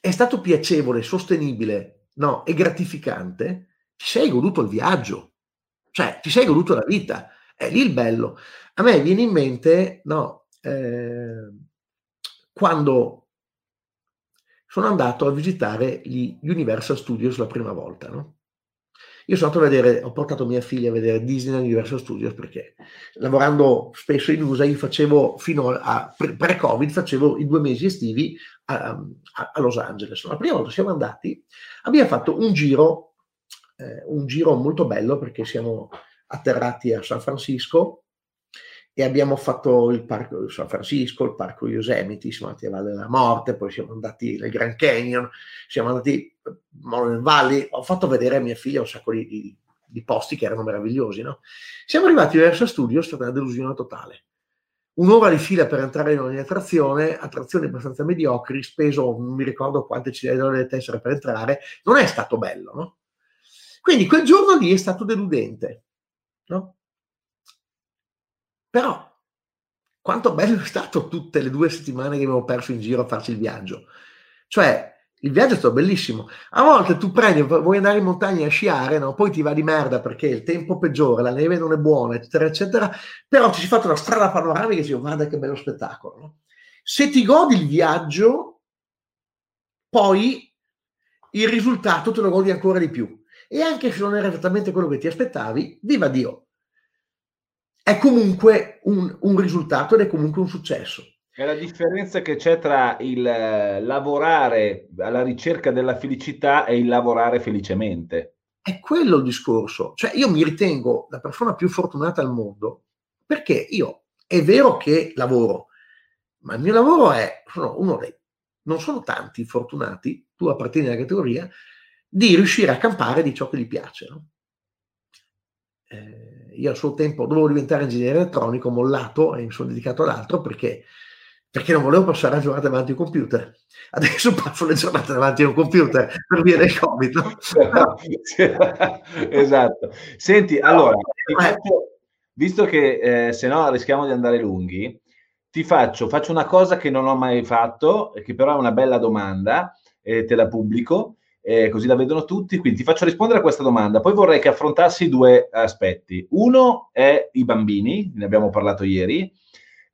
È stato piacevole, sostenibile, no? E gratificante, ti sei goduto il viaggio, cioè ti sei goduto la vita. È lì il bello. A me viene in mente, no, eh, quando sono andato a visitare gli Universal Studios la prima volta, no? Io sono andato a vedere, ho portato mia figlia a vedere Disney Universal Studios perché lavorando spesso in USA io facevo fino a pre-Covid, facevo i due mesi estivi a, a, a Los Angeles. La prima volta siamo andati, abbiamo fatto un giro, eh, un giro molto bello perché siamo atterrati a San Francisco e abbiamo fatto il parco di San Francisco, il parco Yosemite, siamo andati a Valle della Morte, poi siamo andati nel Grand Canyon, siamo andati a Monument Valley, ho fatto vedere a mia figlia un sacco di, di, di posti che erano meravigliosi. No? Siamo arrivati verso studio, è stata una delusione totale. Un'ora di fila per entrare in ogni attrazione, attrazioni abbastanza mediocri, speso non mi ricordo quante ci devono le tessere per entrare, non è stato bello. No? Quindi quel giorno lì è stato deludente. No? Però quanto bello è stato tutte le due settimane che abbiamo perso in giro a farci il viaggio. Cioè, il viaggio è stato bellissimo. A volte tu prendi, vuoi andare in montagna a sciare, no? poi ti va di merda perché il tempo peggiore, la neve non è buona, eccetera, eccetera. Però ti si è fatta una strada panoramica e dici, oh, guarda che bello spettacolo. No? Se ti godi il viaggio, poi il risultato te lo godi ancora di più. E anche se non era esattamente quello che ti aspettavi, viva Dio, è comunque un, un risultato ed è comunque un successo. È la differenza che c'è tra il eh, lavorare alla ricerca della felicità e il lavorare felicemente. È quello il discorso. Cioè, io mi ritengo la persona più fortunata al mondo perché io è vero che lavoro, ma il mio lavoro è sono uno dei, non sono tanti fortunati, tu appartieni alla categoria, di riuscire a campare di ciò che gli piace. No? Eh, io al suo tempo dovevo diventare ingegnere elettronico, ho mollato e mi sono dedicato ad altro perché, perché non volevo passare la giornata davanti a un computer. Adesso passo le giornate davanti a un computer per via del Covid. <laughs> Esatto. Senti, allora, faccio, visto che eh, se no rischiamo di andare lunghi, ti faccio, faccio una cosa che non ho mai fatto, che però è una bella domanda, eh, te la pubblico eh, così la vedono tutti. Quindi ti faccio rispondere a questa domanda. Poi vorrei che affrontassi due aspetti. Uno è i bambini, ne abbiamo parlato ieri,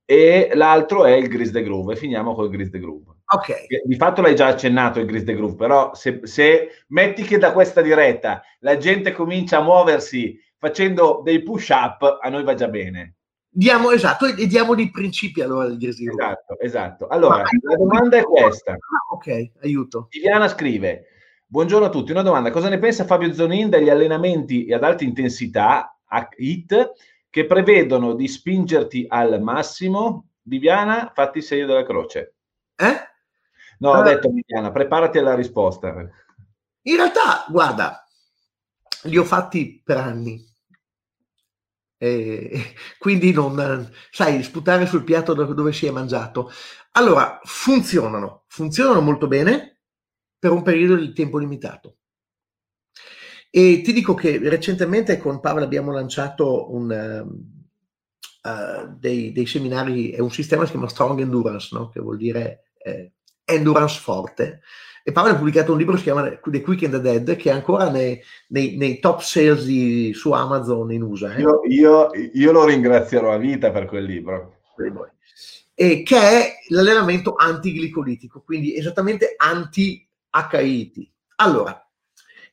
e l'altro è il Gris de Groove. E finiamo con il Gris de Groove. Ok. Di fatto l'hai già accennato il Gris de Groove, però se, se metti che da questa diretta la gente comincia a muoversi facendo dei push up, a noi va già bene. Diamo, esatto, e diamo dei principi allora del Gris de Groove. Esatto, esatto. Allora, Ma, la domanda è questa. Ah, ok, aiuto. Viviana scrive, Buongiorno a tutti, una domanda. Cosa ne pensa Fabio Zonin degli allenamenti ad alta intensità, HIT, che prevedono di spingerti al massimo? Viviana, fatti il segno della croce. Eh? No, uh, ho detto Viviana, preparati alla risposta. In realtà, guarda, li ho fatti per anni. E <laughs> quindi non, sai, sputare sul piatto dove si è mangiato. Allora, funzionano, funzionano molto bene per un periodo di tempo limitato. E ti dico che recentemente con Pavel abbiamo lanciato un, uh, dei, dei, seminari, è un sistema che si chiama Strong Endurance, no? che vuol dire eh, endurance forte. E Pavel ha pubblicato un libro che si chiama The Quick and the Dead, che è ancora nei, nei, nei top sales di, su Amazon in USA. Eh? Io, io, io, lo ringrazierò a vita per quel libro. E che è l'allenamento antiglicolitico, quindi esattamente anti HIT. Allora,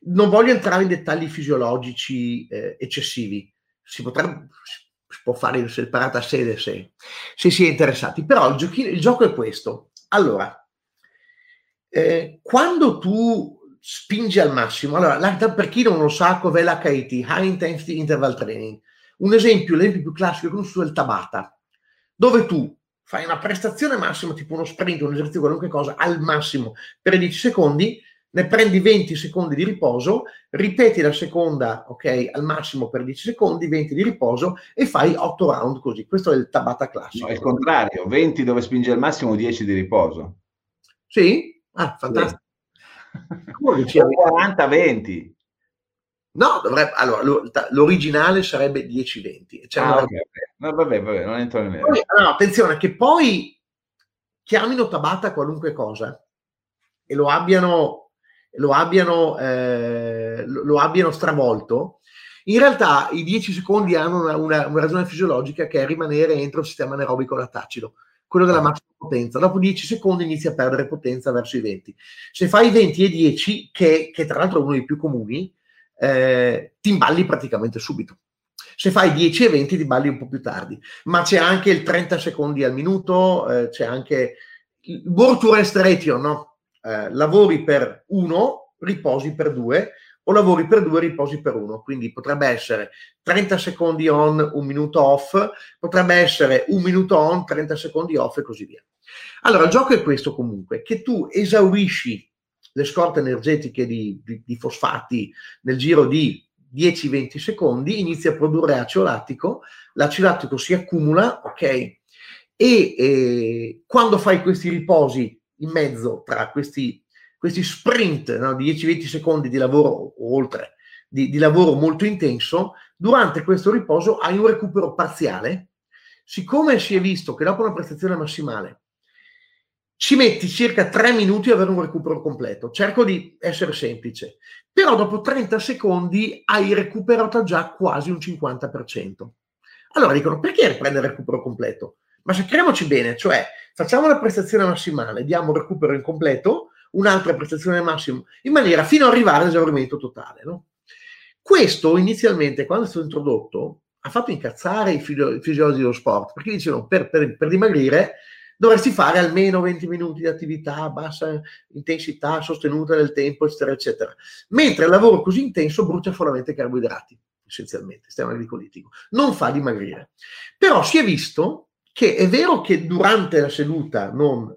non voglio entrare in dettagli fisiologici eh, eccessivi, si, potrà, si può fare in separata sede se, se si è interessati, però il, giochino, il gioco è questo. Allora, eh, quando tu spingi al massimo, allora, per chi non lo sa cos'è l'HIT, High Intensity Interval Training, un esempio, l'esempio più classico è il Tabata, dove tu fai una prestazione massima, tipo uno sprint, un esercizio, qualunque cosa, al massimo per 10 secondi, ne prendi 20 secondi di riposo, ripeti la seconda, ok, al massimo per 10 secondi, 20 di riposo e fai 8 round così. Questo è il Tabata classico. No, è il contrario, 20 dove spinge al massimo, 10 di riposo. Sì? Ah, fantastico. Sì. 40-20. <laughs> No, dovrebbe, allora, l'originale sarebbe 10-20. Cioè ah, okay. No, vabbè, vabbè, non entro nemmeno. Poi, no, attenzione, che poi chiamino Tabata qualunque cosa e lo abbiano, lo abbiano, eh, lo abbiano stravolto, in realtà i 10 secondi hanno una, una, una, ragione fisiologica che è rimanere entro il sistema anaerobico latacido, quello della ah. massima potenza. Dopo 10 secondi inizia a perdere potenza verso i 20. Se fai 20 e 10, che, che tra l'altro è uno dei più comuni, eh, ti imballi praticamente subito. Se fai 10 e 20 ti balli un po' più tardi, ma c'è anche il 30 secondi al minuto, eh, c'è anche il work to rest ratio, no? Eh, lavori per uno, riposi per due, o lavori per due, riposi per uno. Quindi potrebbe essere 30 secondi on, un minuto off, potrebbe essere un minuto on, 30 secondi off e così via. Allora, il gioco è questo comunque, che tu esaurisci le scorte energetiche di, di, di fosfati nel giro di 10-20 secondi, inizia a produrre acido lattico, l'acido lattico si accumula, ok? E eh, quando fai questi riposi in mezzo tra questi, questi sprint no, di 10-20 secondi di lavoro o oltre, di, di lavoro molto intenso, durante questo riposo hai un recupero parziale. Siccome si è visto che dopo una prestazione massimale ci metti circa 3 minuti ad avere un recupero completo. Cerco di essere semplice, però dopo 30 secondi hai recuperato già quasi un 50%. Allora dicono, perché riprendere il recupero completo? Ma sacchiamoci bene, cioè facciamo la prestazione massimale, diamo il recupero incompleto, un'altra prestazione massima, in maniera fino ad arrivare all'esaurimento totale. No? Questo inizialmente, quando è stato introdotto, ha fatto incazzare i fisiologi dello sport, perché dicevano per, per, per dimagrire dovresti fare almeno 20 minuti di attività a bassa intensità sostenuta nel tempo, eccetera, eccetera. Mentre il lavoro così intenso brucia solamente carboidrati, essenzialmente, sistema glicolitico, non fa dimagrire. Però si è visto che è vero che durante la seduta non,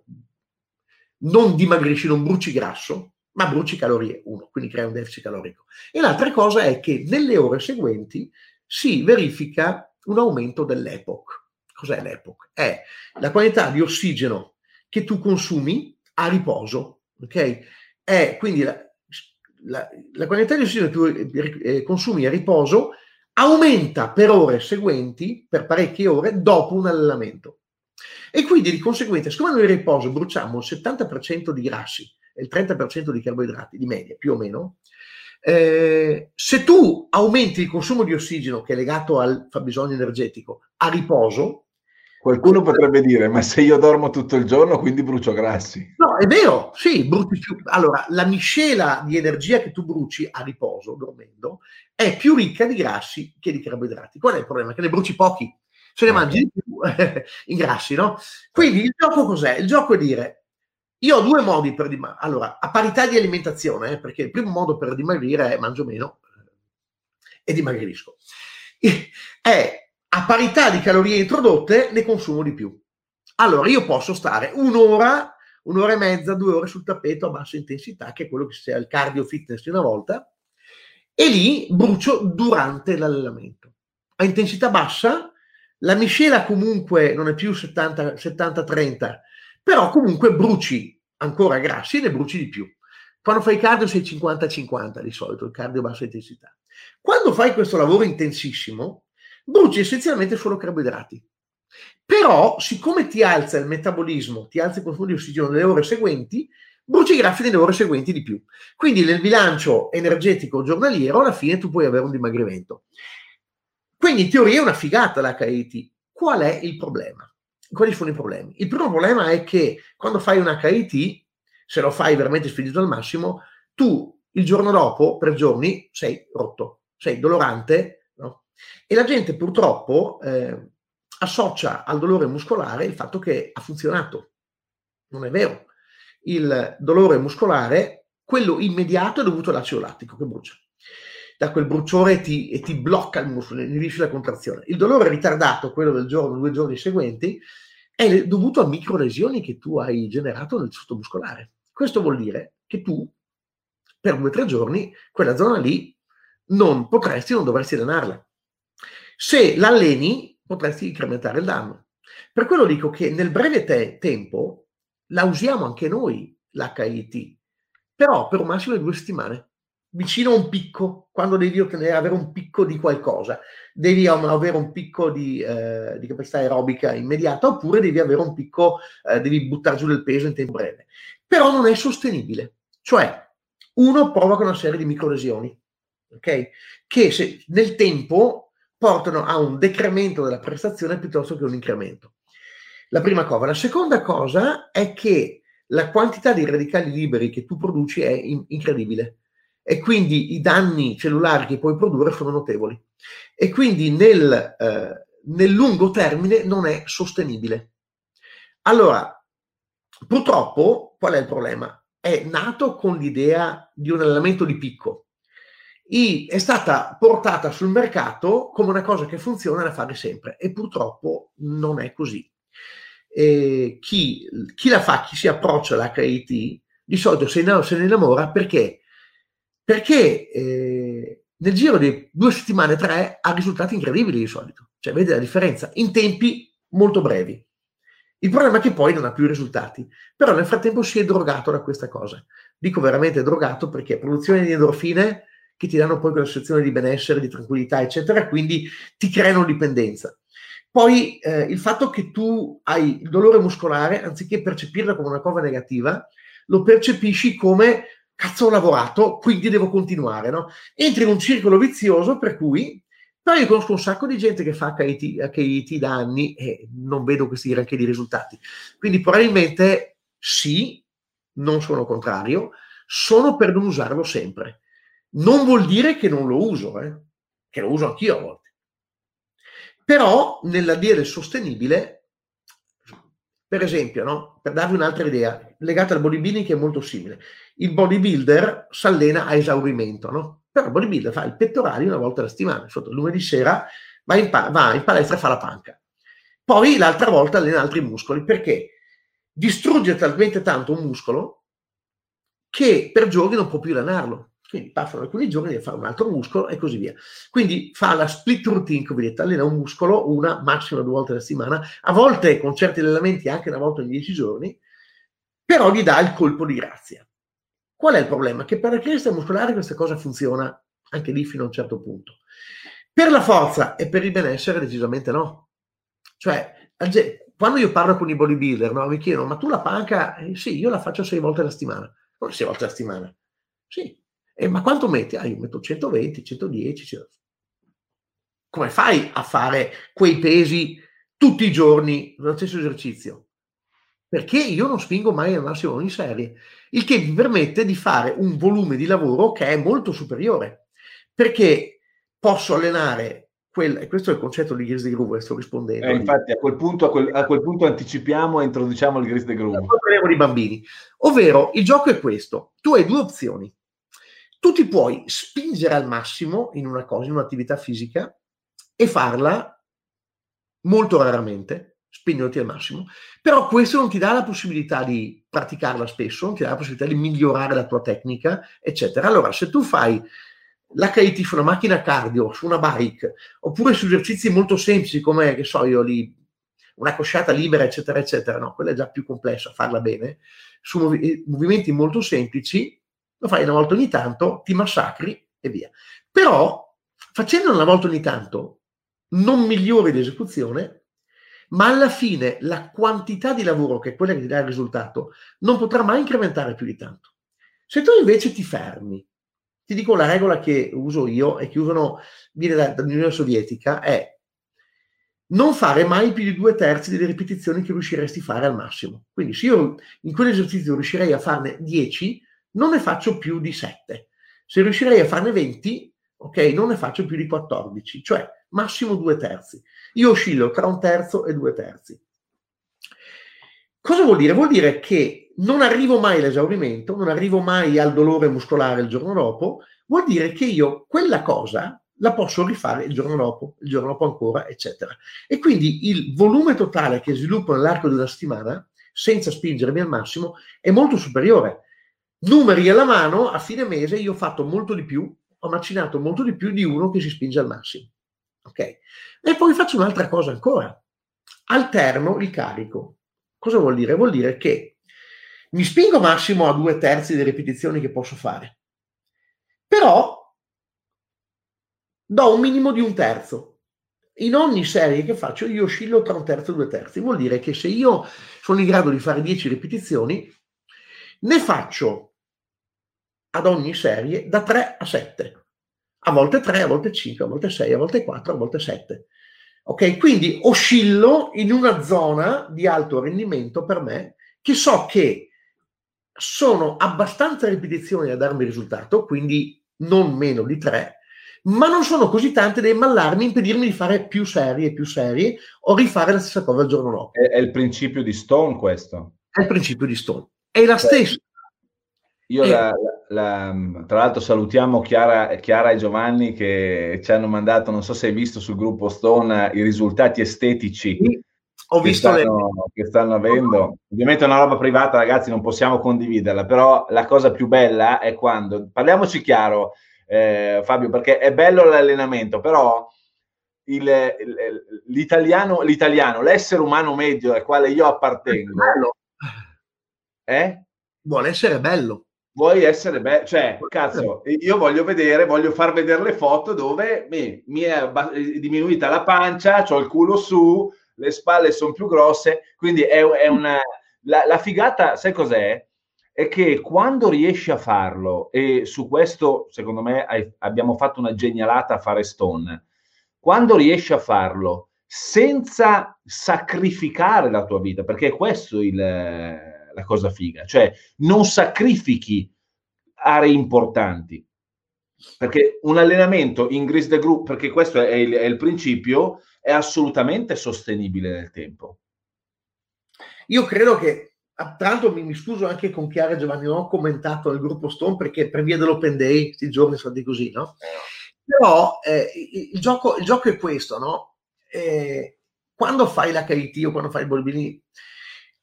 non dimagrisci, non bruci grasso, ma bruci calorie, uno, quindi crea un deficit calorico. E l'altra cosa è che nelle ore seguenti si verifica un aumento dell'epoch. Cos'è l'epoch? È la quantità di ossigeno che tu consumi a riposo, ok? È quindi la, la, la quantità di ossigeno che tu eh, eh, consumi a riposo aumenta per ore seguenti, per parecchie ore, dopo un allenamento. E quindi di conseguenza, siccome noi a riposo bruciamo il 70% di grassi e il 30% di carboidrati, di media più o meno, eh, se tu aumenti il consumo di ossigeno che è legato al fabbisogno energetico a riposo, Qualcuno potrebbe dire, ma se io dormo tutto il giorno, quindi brucio grassi. No, è vero, sì, bruci più. Allora, la miscela di energia che tu bruci a riposo, dormendo, è più ricca di grassi che di carboidrati. Qual è il problema? Che ne bruci pochi, se ne mangi di più <laughs> in grassi, no? Quindi il gioco cos'è? Il gioco è dire, io ho due modi per dimagrire. Allora, a parità di alimentazione, eh, perché il primo modo per dimagrire è mangio meno eh, e dimagrisco. <laughs> È a parità di calorie introdotte ne consumo di più. Allora io posso stare un'ora, un'ora e mezza, due ore sul tappeto a bassa intensità, che è quello che sia il cardio fitness di una volta, e lì brucio durante l'allenamento. A intensità bassa, la miscela comunque non è più 70-30, però comunque bruci ancora grassi e ne bruci di più. Quando fai cardio sei 50-50 di solito, il cardio a bassa intensità. Quando fai questo lavoro intensissimo, bruci essenzialmente solo carboidrati. Però, siccome ti alza il metabolismo, ti alza il consumo di ossigeno nelle ore seguenti, bruci i graffi nelle ore seguenti di più. Quindi nel bilancio energetico giornaliero, alla fine tu puoi avere un dimagrimento. Quindi in teoria è una figata l'HIT. Qual è il problema? Quali sono i problemi? Il primo problema è che quando fai un HIT, se lo fai veramente spedito al massimo, tu il giorno dopo, per giorni, sei rotto, sei dolorante, e la gente purtroppo eh, associa al dolore muscolare il fatto che ha funzionato. Non è vero. Il dolore muscolare, quello immediato, è dovuto all'acido lattico che brucia. Da quel bruciore ti, e ti blocca il muscolo, inibisce la contrazione. Il dolore ritardato, quello del giorno, due giorni seguenti, è dovuto a microlesioni che tu hai generato nel tessuto muscolare. Questo vuol dire che tu per due o tre giorni, quella zona lì non potresti, non dovresti allenarla. Se l'alleni, potresti incrementare il danno. Per quello dico che nel breve te- tempo la usiamo anche noi, l'HIT, però per un massimo di due settimane, vicino a un picco, quando devi ottenere, avere un picco di qualcosa, devi avere un picco di, eh, di capacità aerobica immediata oppure devi avere un picco, eh, devi buttare giù del peso in tempo breve. Però non è sostenibile, cioè uno provoca una serie di microlesioni, ok? Che se, nel tempo portano a un decremento della prestazione piuttosto che un incremento. La prima cosa. La seconda cosa è che la quantità di radicali liberi che tu produci è in- incredibile e quindi i danni cellulari che puoi produrre sono notevoli e quindi nel, eh, nel lungo termine non è sostenibile. Allora, purtroppo, qual è il problema? È nato con l'idea di un allenamento di picco. I, è stata portata sul mercato come una cosa che funziona da fare sempre e purtroppo non è così. E chi, chi la fa, chi si approccia all'HIT, di solito se ne, se ne innamora perché perché eh, nel giro di due settimane, tre, ha risultati incredibili di solito. Cioè, vede la differenza in tempi molto brevi. Il problema è che poi non ha più risultati, però nel frattempo si è drogato da questa cosa. Dico veramente drogato perché produzione di endorfine che ti danno poi quella sensazione di benessere, di tranquillità, eccetera, quindi ti creano dipendenza. Poi eh, il fatto che tu hai il dolore muscolare, anziché percepirlo come una cosa negativa, lo percepisci come cazzo ho lavorato, quindi devo continuare, no? Entri in un circolo vizioso per cui, però io conosco un sacco di gente che fa HIT, HIT da anni e non vedo questi granché di risultati. Quindi probabilmente sì, non sono contrario, sono per non usarlo sempre. Non vuol dire che non lo uso, eh? che lo uso anch'io a volte. Però nella dire sostenibile per esempio, no? per darvi un'altra idea, legata al bodybuilding che è molto simile, il bodybuilder si allena a esaurimento, no? però il bodybuilder fa il pettorale una volta alla settimana, sotto lunedì sera va in, pa- va in palestra e fa la panca. Poi l'altra volta allena altri muscoli, perché distrugge talmente tanto un muscolo che per giorni non può più allenarlo. Quindi passano alcuni giorni a fare un altro muscolo e così via. Quindi fa la split routine, come vedete, allena un muscolo una, massima due volte alla settimana, a volte con certi allenamenti anche una volta in dieci giorni, però gli dà il colpo di grazia. Qual è il problema? Che per la crescita muscolare questa cosa funziona anche lì fino a un certo punto. Per la forza e per il benessere decisamente no. Cioè, quando io parlo con i bodybuilder, no, mi chiedono, ma tu la panca? Eh, sì, io la faccio sei volte alla settimana. Non sei volte alla settimana. Sì, eh, ma quanto metti? Ah, io metto 120, 110. 100. Come fai a fare quei pesi tutti i giorni nello stesso esercizio? Perché io non spingo mai al massimo in serie, il che mi permette di fare un volume di lavoro che è molto superiore. Perché posso allenare Quel, e questo è il concetto di Gris de Groove, sto rispondendo. Eh, infatti, a quel, punto, a, quel, a quel, punto, anticipiamo e introduciamo il Gris de Groove. Parliamo di bambini. Ovvero, il gioco è questo. Tu hai due opzioni tu ti puoi spingere al massimo in una cosa, in un'attività fisica e farla molto raramente, spingerti al massimo, però questo non ti dà la possibilità di praticarla spesso, non ti dà la possibilità di migliorare la tua tecnica, eccetera. Allora, se tu fai l'HIT su una macchina cardio, su una bike, oppure su esercizi molto semplici come, che so io, lì, una cosciata libera, eccetera, eccetera, no, quella è già più complessa, farla bene, su movi- movimenti molto semplici, lo fai una volta ogni tanto, ti massacri e via. Però facendo una volta ogni tanto non migliori l'esecuzione, ma alla fine la quantità di lavoro che è quella che ti dà il risultato non potrà mai incrementare più di tanto. Se tu invece ti fermi, ti dico la regola che uso io e che usano, viene dall'Unione Sovietica, è non fare mai più di due terzi delle ripetizioni che riusciresti a fare al massimo. Quindi se io in quell'esercizio riuscirei a farne 10, non ne faccio più di 7. Se riuscirei a farne 20, ok, non ne faccio più di 14, cioè massimo due terzi. Io oscillo tra un terzo e due terzi. Cosa vuol dire? Vuol dire che non arrivo mai all'esaurimento, non arrivo mai al dolore muscolare il giorno dopo, vuol dire che io quella cosa la posso rifare il giorno dopo, il giorno dopo ancora, eccetera. E quindi il volume totale che sviluppo nell'arco di una settimana, senza spingermi al massimo, è molto superiore numeri alla mano, a fine mese io ho fatto molto di più, ho macinato molto di più di uno che si spinge al massimo. Ok? E poi faccio un'altra cosa ancora. Alterno il carico. Cosa vuol dire? Vuol dire che mi spingo massimo a due terzi delle ripetizioni che posso fare, però do un minimo di un terzo. In ogni serie che faccio io oscillo tra un terzo e due terzi. Vuol dire che se io sono in grado di fare 10 ripetizioni, ne faccio ad ogni serie da 3 a 7. A volte 3, a volte 5, a volte 6, a volte 4, a volte 7. Ok, quindi oscillo in una zona di alto rendimento per me che so che sono abbastanza ripetizioni a darmi risultato, quindi non meno di 3, ma non sono così tante da immallarmi, impedirmi di fare più serie più serie o rifare la stessa cosa il giorno dopo. È, è, il principio di Stone questo. È il principio di Stone. È la stessa. Io, la, la, tra l'altro, salutiamo Chiara, Chiara, e Giovanni che ci hanno mandato, non so se hai visto sul gruppo Stone, i risultati estetici. Sì, ho visto che stanno, le... che stanno avendo. Ovviamente è una roba privata, ragazzi, non possiamo condividerla, però la cosa più bella è quando, parliamoci chiaro, eh, Fabio, perché è bello l'allenamento, però il, l'italiano, l'italiano, l'essere umano medio al quale io appartengo, bello. Eh? vuole essere bello. Vuoi essere bello, cioè, cazzo, io voglio vedere, voglio far vedere le foto dove mi, mi è diminuita la pancia, ho il culo su, le spalle sono più grosse, quindi è, è una... La, la figata, sai cos'è? è che quando riesci a farlo, e su questo secondo me hai, abbiamo fatto una genialata a fare Stone, quando riesci a farlo senza sacrificare la tua vita, perché è questo il, la cosa figa, cioè non sacrifichi aree importanti, perché un allenamento in Grease the Group, perché questo è il, è il principio, è assolutamente sostenibile nel tempo. Io credo che Ah, tra l'altro mi, mi, scuso anche con Chiara e Giovanni, non ho commentato nel gruppo Stone perché per via dell'open day questi giorni sono stati così, no? Però eh, il, gioco, il, gioco, è questo, no? Eh, quando fai l'HIT o quando fai il bodybuilding,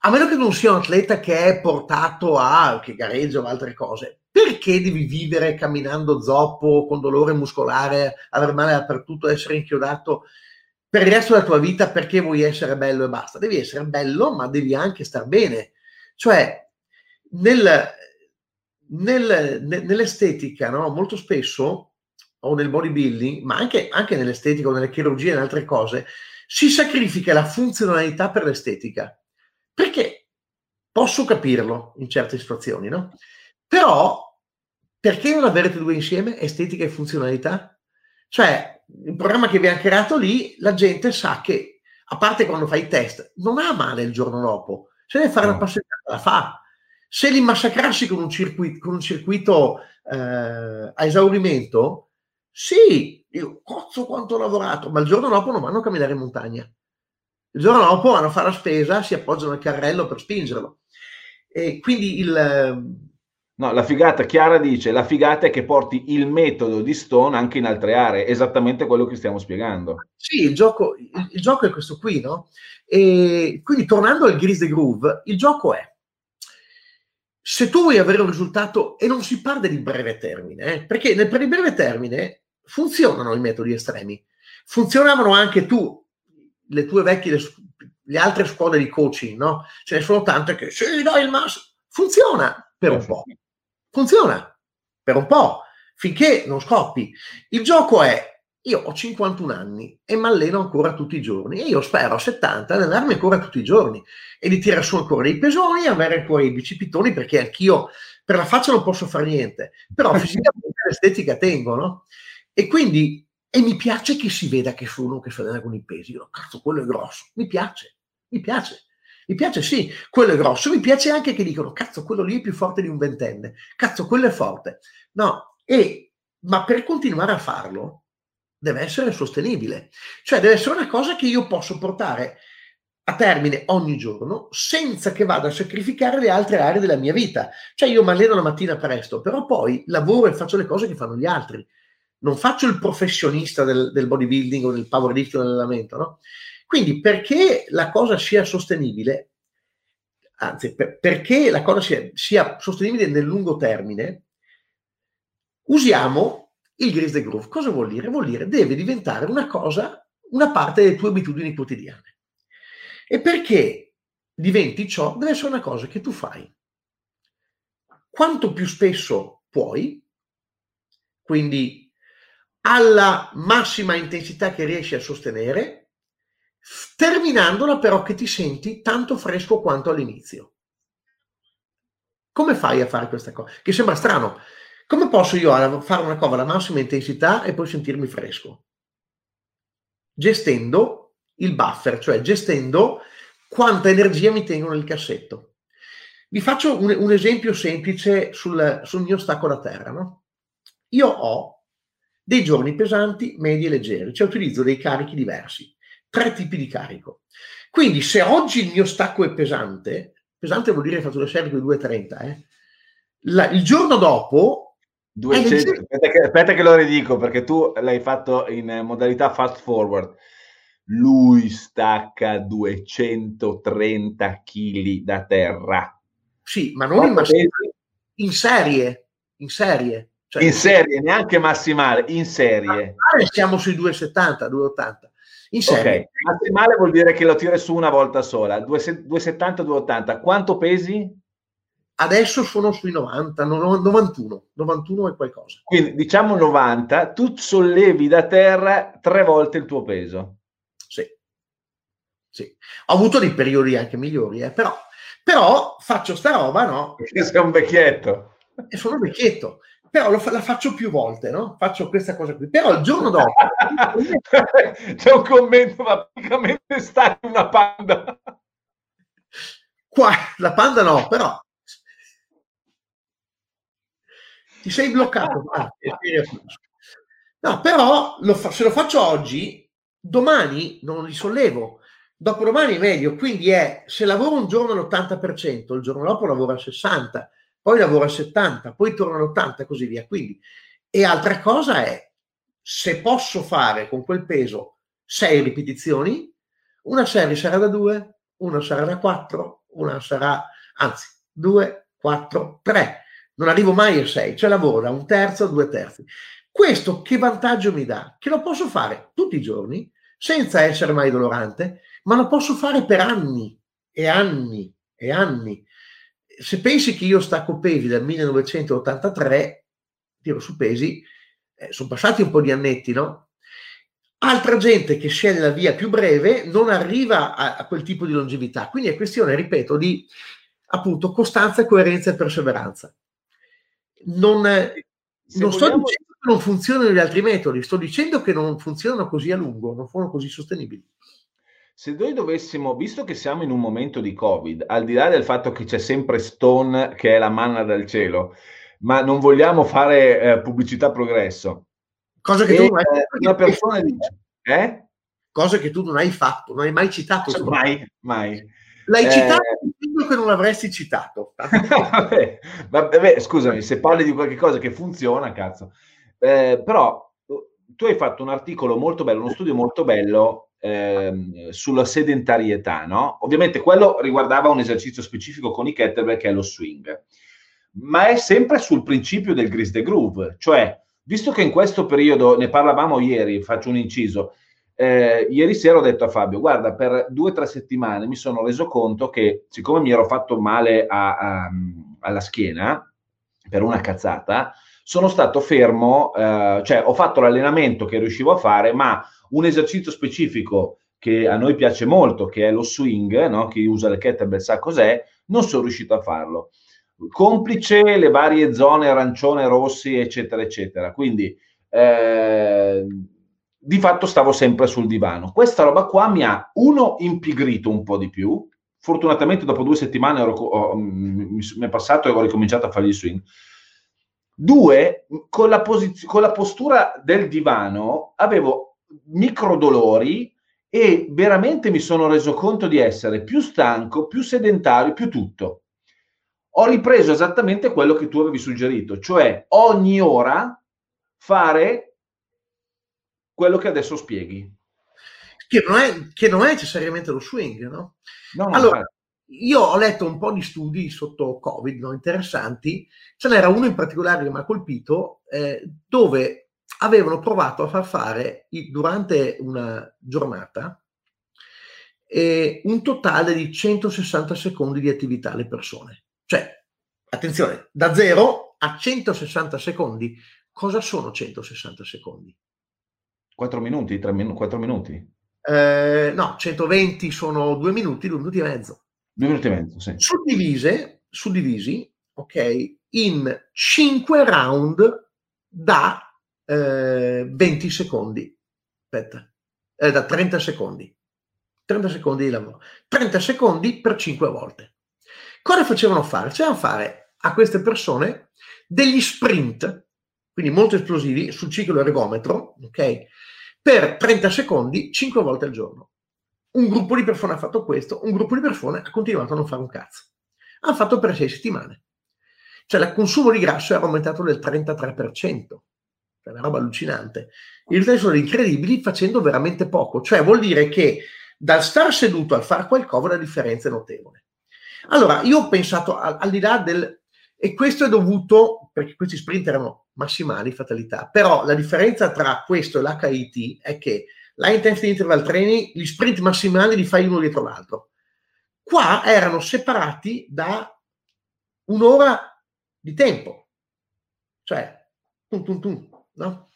a meno che non sia un atleta che è portato a, che gareggia o altre cose, perché devi vivere camminando zoppo, con dolore muscolare, aver male dappertutto, essere inchiodato per il resto della tua vita perché vuoi essere bello e basta? Devi essere bello, ma devi anche star bene cioè, nel, nel, nell'estetica, no? molto spesso, o nel bodybuilding, ma anche, anche nell'estetica o nelle chirurgie e in altre cose, si sacrifica la funzionalità per l'estetica. Perché posso capirlo in certe situazioni, no? Però, perché non avere due insieme, estetica e funzionalità? Cioè, il programma che vi ha creato lì, la gente sa che, a parte quando fai i test, non ha male il giorno dopo, se deve fare no. una passeggiata, la fa. Se li massacrassi con un circuito, con un circuito eh, a esaurimento, sì, io cozzo quanto ho lavorato, ma il giorno dopo non vanno a camminare in montagna. Il giorno dopo vanno a fare la spesa, si appoggiano al carrello per spingerlo. E quindi il... No, la figata, Chiara dice, la figata è che porti il metodo di Stone anche in altre aree, esattamente quello che stiamo spiegando. Sì, il gioco, il, il gioco è questo qui, no? E quindi tornando al the Groove, il gioco è se tu vuoi avere un risultato, e non si parla di breve termine, eh, perché nel, per il breve termine funzionano i metodi estremi, funzionavano anche tu, le tue vecchie, le, le altre scuole di coaching, no? Ce ne sono tante che sì, dai il massimo, funziona per un po', funziona per un po', finché non scoppi. Il gioco è io ho 51 anni e mi alleno ancora tutti i giorni e io spero a 70 di allenarmi ancora tutti i giorni e di tirare su ancora dei pesoni e avere ancora i bicipitoni perché anch'io per la faccia non posso fare niente, però <laughs> fisicamente l'estetica tengo, no? E quindi, e mi piace che si veda che sono che si allena con i pesi, io, cazzo, quello è grosso, mi piace, mi piace. Mi piace, sì, quello è grosso. Mi piace anche che dicono, cazzo, quello lì è più forte di un ventenne. Cazzo, quello è forte. No, e, ma per continuare a farlo, deve essere sostenibile, cioè deve essere una cosa che io posso portare a termine ogni giorno senza che vada a sacrificare le altre aree della mia vita. Cioè io mi alleno la mattina presto, però poi lavoro e faccio le cose che fanno gli altri. Non faccio il professionista del, del bodybuilding o del powerlifting o dell'allenamento, no? Quindi perché la cosa sia sostenibile, anzi, per, perché la cosa sia, sia, sostenibile nel lungo termine, usiamo il Grease the Groove. Cosa vuol dire? Vuol dire deve diventare una cosa, una parte delle tue abitudini quotidiane. E perché diventi ciò, deve essere una cosa che tu fai. Quanto più spesso puoi, quindi alla massima intensità che riesci a sostenere, terminandola però che ti senti tanto fresco quanto all'inizio. Come fai a fare questa cosa? Che sembra strano. Come posso io fare una cosa alla massima intensità e poi sentirmi fresco? Gestendo il buffer, cioè gestendo quanta energia mi tengo nel cassetto. Vi faccio un, un esempio semplice sul, sul, mio stacco da terra. No? Io ho dei giorni pesanti, medi e leggeri, cioè utilizzo dei carichi diversi tre tipi di carico. Quindi se oggi il mio stacco è pesante, pesante vuol dire che fatto le serie con 2,30, eh? La, il giorno dopo... 200, aspetta, che, aspetta che lo ridico perché tu l'hai fatto in modalità fast forward. Lui stacca 230 kg da terra. Sì, ma non in, in serie. In serie. Cioè, in serie, neanche massimale, in serie. Siamo sui 2,70, 2,80 in serie. Ok, massimale vuol dire che lo tiri su una volta sola, 270, 280. Quanto pesi? Adesso sono sui 90, 91, 91 e qualcosa. Quindi diciamo 90, tu sollevi da terra tre volte il tuo peso. Sì, sì. Ho avuto dei periodi anche migliori, eh, però, però faccio sta roba, no? Perché sei un vecchietto. E sono un vecchietto però lo, la faccio più volte, no? Faccio questa cosa qui. Però il giorno dopo... <laughs> C'è un commento, ma praticamente stai una panda. Qua, la panda no, però... Ti sei bloccato. Ah, no, però lo fa, se lo faccio oggi, domani non li sollevo. Dopodomani è meglio, quindi è se lavoro un giorno all'80%, il giorno dopo lavoro al 60%, poi lavora a 70, poi torna a 80 e così via. Quindi, e altra cosa è, se posso fare con quel peso 6 ripetizioni, una serie sarà da 2, una sarà da 4, una sarà, anzi, 2, 4, 3. Non arrivo mai a 6, cioè lavoro da un terzo a due terzi. Questo che vantaggio mi dà? Che lo posso fare tutti i giorni, senza essere mai dolorante, ma lo posso fare per anni e anni e anni se pensi che io stacco pesi dal 1983, tiro su pesi, eh, sono passati un po' di annetti, no? Altra gente che sceglie la via più breve non arriva a, a quel tipo di longevità. Quindi è questione, ripeto, di appunto costanza, coerenza e perseveranza. Non, non sto dicendo che non funzionano gli altri metodi, sto dicendo che non funzionano così a lungo, non sono così sostenibili. Se noi dovessimo, visto che siamo in un momento di Covid, al di là del fatto che c'è sempre Stone che è la manna dal cielo, ma non vogliamo fare eh, pubblicità progresso. Cosa che e, tu non hai eh, una persona dice, eh? Cosa che tu non hai fatto, non hai mai citato. Cioè, mai, mai. L'hai eh... citato dicendo che non l'avresti citato. <laughs> vabbè, vabbè, scusami, se parli di qualche cosa che funziona, cazzo. Eh, però tu hai fatto un articolo molto bello, uno studio molto bello ehm, sulla sedentarietà, no? Ovviamente quello riguardava un esercizio specifico con i kettlebell che è lo swing, ma è sempre sul principio del grease the groove, cioè visto che in questo periodo ne parlavamo ieri, faccio un inciso, eh, ieri sera ho detto a Fabio, guarda, per due o tre settimane mi sono reso conto che siccome mi ero fatto male a, a, alla schiena per una cazzata, sono stato fermo, eh, cioè ho fatto l'allenamento che riuscivo a fare, ma un esercizio specifico che a noi piace molto, che è lo swing, no? chi usa le kettlebell sa cos'è, non sono riuscito a farlo. Complice le varie zone arancione, rossi, eccetera, eccetera. Quindi eh, di fatto stavo sempre sul divano. Questa roba qua mi ha, uno, impigrito un po' di più. Fortunatamente dopo due settimane ero, ho, mi, mi, è passato e ho ricominciato a fare il swing. Due, con la, posiz- con la postura del divano avevo micro dolori e veramente mi sono reso conto di essere più stanco, più sedentario, più tutto. Ho ripreso esattamente quello che tu avevi suggerito, cioè ogni ora fare quello che adesso spieghi. Che non è, che non è necessariamente lo swing, no? no allora, io ho letto un po' di studi sotto Covid no, interessanti, ce n'era uno in particolare che mi ha colpito, eh, dove avevano provato a far fare durante una giornata eh, un totale di 160 secondi di attività alle persone. Cioè, attenzione, da 0 a 160 secondi. Cosa sono 160 secondi? 4 minuti, 3 min- 4 minuti? Eh, no, 120 sono 2 minuti, 2 minuti e mezzo. 2 minuti e mezzo, sì. Suddivise, suddivisi, ok, in 5 round da eh, 20 secondi. Aspetta, eh, da 30 secondi. 30 secondi di lavoro. 30 secondi per 5 volte. Cosa facevano fare? Facevano fare a queste persone degli sprint, quindi molto esplosivi, sul ciclo ergometro, ok? Per 30 secondi, 5 volte al giorno. Un gruppo di persone ha fatto questo, un gruppo di persone ha continuato a non fare un cazzo. Hanno fatto per 6 settimane. Cioè il consumo di grasso era aumentato del 33% è una roba allucinante. I risultati sono incredibili facendo veramente poco, cioè vuol dire che dal star seduto al fare qualcosa la differenza è notevole. Allora, io ho pensato al, al di là del... E questo è dovuto, perché questi sprint erano massimali, fatalità, però la differenza tra questo e l'HIT è che la intensity interval training, gli sprint massimali li fai uno dietro l'altro. Qua erano separati da un'ora di tempo. Cioè, tum, tum, tum, no?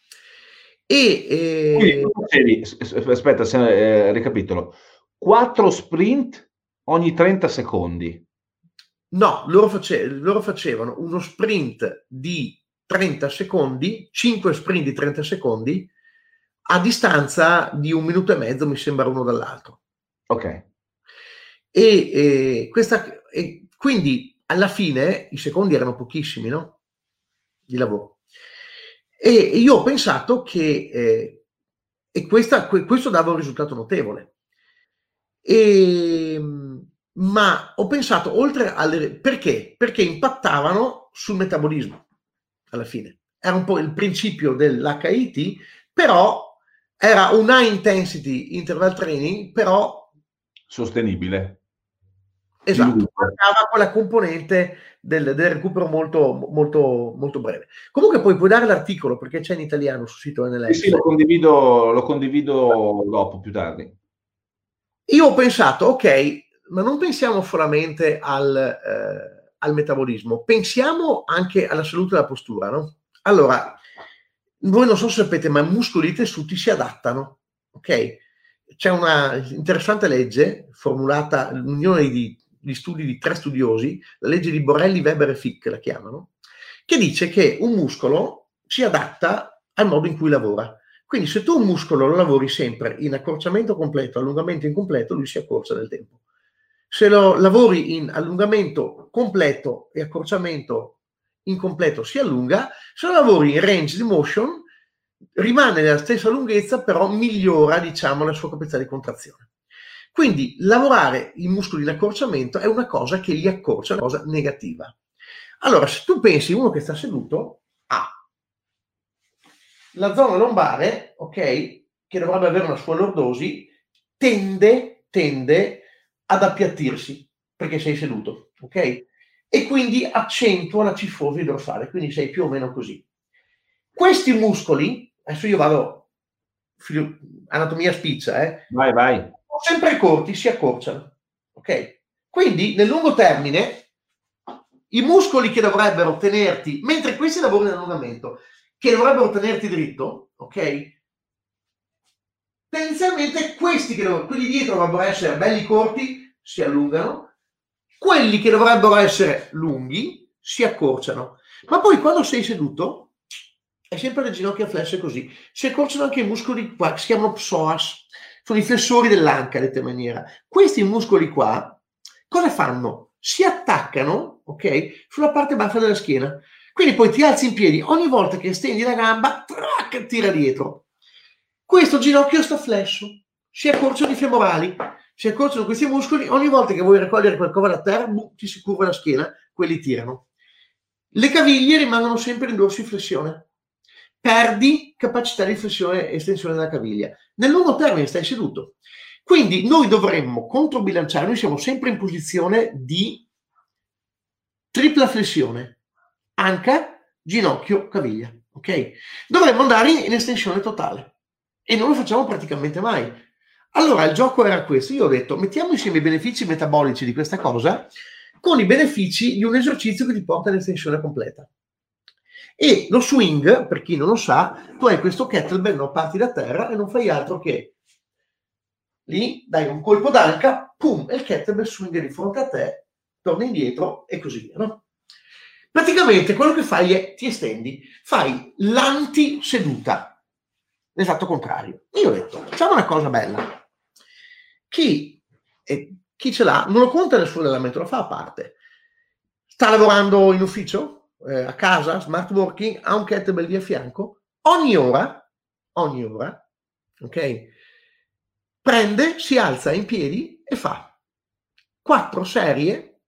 E, eh... Quindi, aspetta, se, eh, ricapitolo, 4 sprint ogni 30 secondi. No, loro, face- loro facevano uno sprint di 30 secondi, 5 sprint di 30 secondi, a distanza di un minuto e mezzo, mi sembra uno dall'altro. Ok. E, e, questa, e quindi alla fine i secondi erano pochissimi, no? Di lavoro. E io ho pensato che eh, e questa, questo dava un risultato notevole. E, ma ho pensato, oltre alle... perché? Perché impattavano sul metabolismo, alla fine. Era un po' il principio dell'HIT, però era un high intensity interval training, però... Sostenibile. Esatto, mancava quella componente del, del, recupero molto, molto, molto breve. Comunque poi puoi dare l'articolo perché c'è in italiano sul sito NLS. Sì, sì, lo condivido, lo condivido dopo, più tardi. Io ho pensato, ok, ma non pensiamo solamente al, eh, al metabolismo, pensiamo anche alla salute della postura, no? Allora, voi non so se sapete, ma muscoli e tessuti si adattano, ok? C'è una interessante legge formulata, l'unione di gli studi di tre studiosi, la legge di Borelli, Weber e Fick la chiamano, che dice che un muscolo si adatta al modo in cui lavora. Quindi se tu un muscolo lo lavori sempre in accorciamento completo, allungamento incompleto, lui si accorcia nel tempo. Se lo lavori in allungamento completo e accorciamento incompleto si allunga, se lo lavori in range di motion rimane nella stessa lunghezza, però migliora, diciamo, la sua capacità di contrazione. Quindi lavorare i muscoli di accorciamento è una cosa che li accorcia, una cosa negativa. Allora, se tu pensi uno che sta seduto, ha la zona lombare, ok, che dovrebbe avere una sua lordosi, tende, tende ad appiattirsi perché sei seduto, ok? E quindi accentua la cifosi dorsale, quindi sei più o meno così. Questi muscoli, adesso io vado anatomia spiccia, eh? Vai, vai sempre corti si accorciano. Ok? Quindi nel lungo termine i muscoli che dovrebbero tenerti, mentre questi lavori in allungamento, che dovrebbero tenerti dritto, ok? Tendenzialmente questi che dovrebbero, quelli dietro dovrebbero essere belli corti, si allungano, quelli che dovrebbero essere lunghi si accorciano. Ma poi quando sei seduto, è sempre le ginocchia flesse così, si accorciano anche i muscoli qua, si chiamano psoas, sono i flessori dell'anca, detta maniera. Questi muscoli qua, cosa fanno? Si attaccano, ok, sulla parte bassa della schiena. Quindi poi ti alzi in piedi, ogni volta che stendi la gamba, trac, tira dietro. Questo ginocchio sta flesso, si accorciano i femorali, si accorciano questi muscoli, ogni volta che vuoi raccogliere qualcosa da terra, ti si curva la schiena, quelli tirano. Le caviglie rimangono sempre in dorso in flessione perdi capacità di flessione e estensione della caviglia. Nel lungo termine stai seduto. Quindi noi dovremmo controbilanciare, noi siamo sempre in posizione di tripla flessione, anca, ginocchio, caviglia, ok? Dovremmo andare in estensione totale e non lo facciamo praticamente mai. Allora il gioco era questo, io ho detto mettiamo insieme i benefici metabolici di questa cosa con i benefici di un esercizio che ti porta all'estensione completa. E lo swing, per chi non lo sa, tu hai questo kettlebell, no? parti da terra e non fai altro che lì dai un colpo d'anca, pum, e il kettlebell swing di fronte a te, torna indietro e così via. No? Praticamente quello che fai è ti estendi, fai l'anti-seduta, l'esatto contrario. Io ho detto, facciamo una cosa bella. Chi, eh, chi ce l'ha non lo conta nel suo allenamento, lo fa a parte. Sta lavorando in ufficio? Eh, a casa, smart working, ha un kettlebell di a fianco, ogni ora, ogni ora, ok? Prende, si alza in piedi e fa quattro serie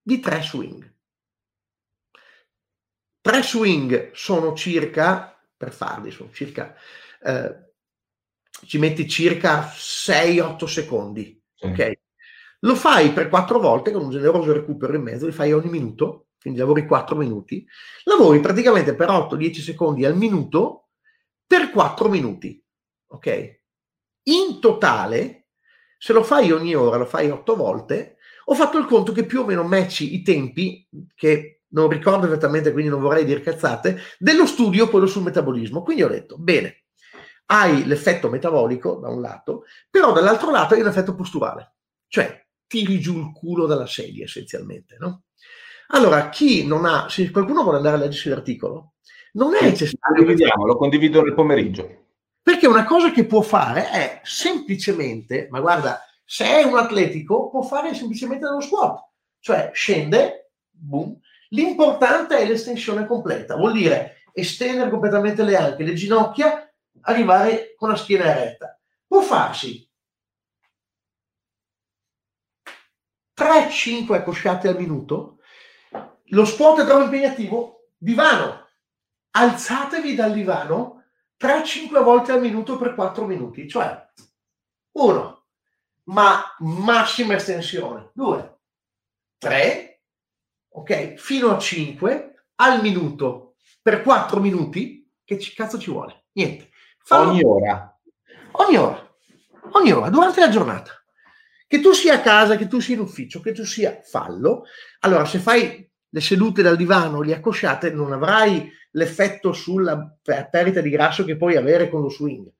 di tre swing. Tre swing sono circa, per farli, sono circa, eh, ci metti circa 6-8 secondi, sì. ok? Lo fai per quattro volte con un generoso recupero in mezzo, li fai ogni minuto quindi lavori 4 minuti, lavori praticamente per 8-10 secondi al minuto per 4 minuti. Ok? In totale, se lo fai ogni ora, lo fai 8 volte, ho fatto il conto che più o meno matchi i tempi, che non ricordo esattamente, quindi non vorrei dire cazzate, dello studio quello sul metabolismo. Quindi ho detto, bene, hai l'effetto metabolico da un lato, però dall'altro lato hai un effetto posturale, cioè tiri giù il culo dalla sedia essenzialmente, no? Allora, chi non ha, se qualcuno vuole andare a leggersi l'articolo, non è necessario. Condividiamo, lo condivido nel pomeriggio. Perché una cosa che può fare è semplicemente, ma guarda, se è un atletico, può fare semplicemente dello squat, cioè scende, boom. L'importante è l'estensione completa, vuol dire estendere completamente le anche, le ginocchia, arrivare con la schiena eretta. Può farsi 3-5 accosciate al minuto, lo sport è troppo impegnativo? Divano. Alzatevi dal divano 3-5 volte al minuto per 4 minuti, cioè 1, ma massima estensione, 2, 3, ok, fino a 5 al minuto per 4 minuti, che ci, cazzo ci vuole? Niente. Fallo ogni ora. Ogni ora. Ogni ora, durante la giornata. Che tu sia a casa, che tu sia in ufficio, che tu sia fallo. Allora, se fai le sedute dal divano, le accosciate, non avrai l'effetto sulla perdita di grasso che puoi avere con lo swing.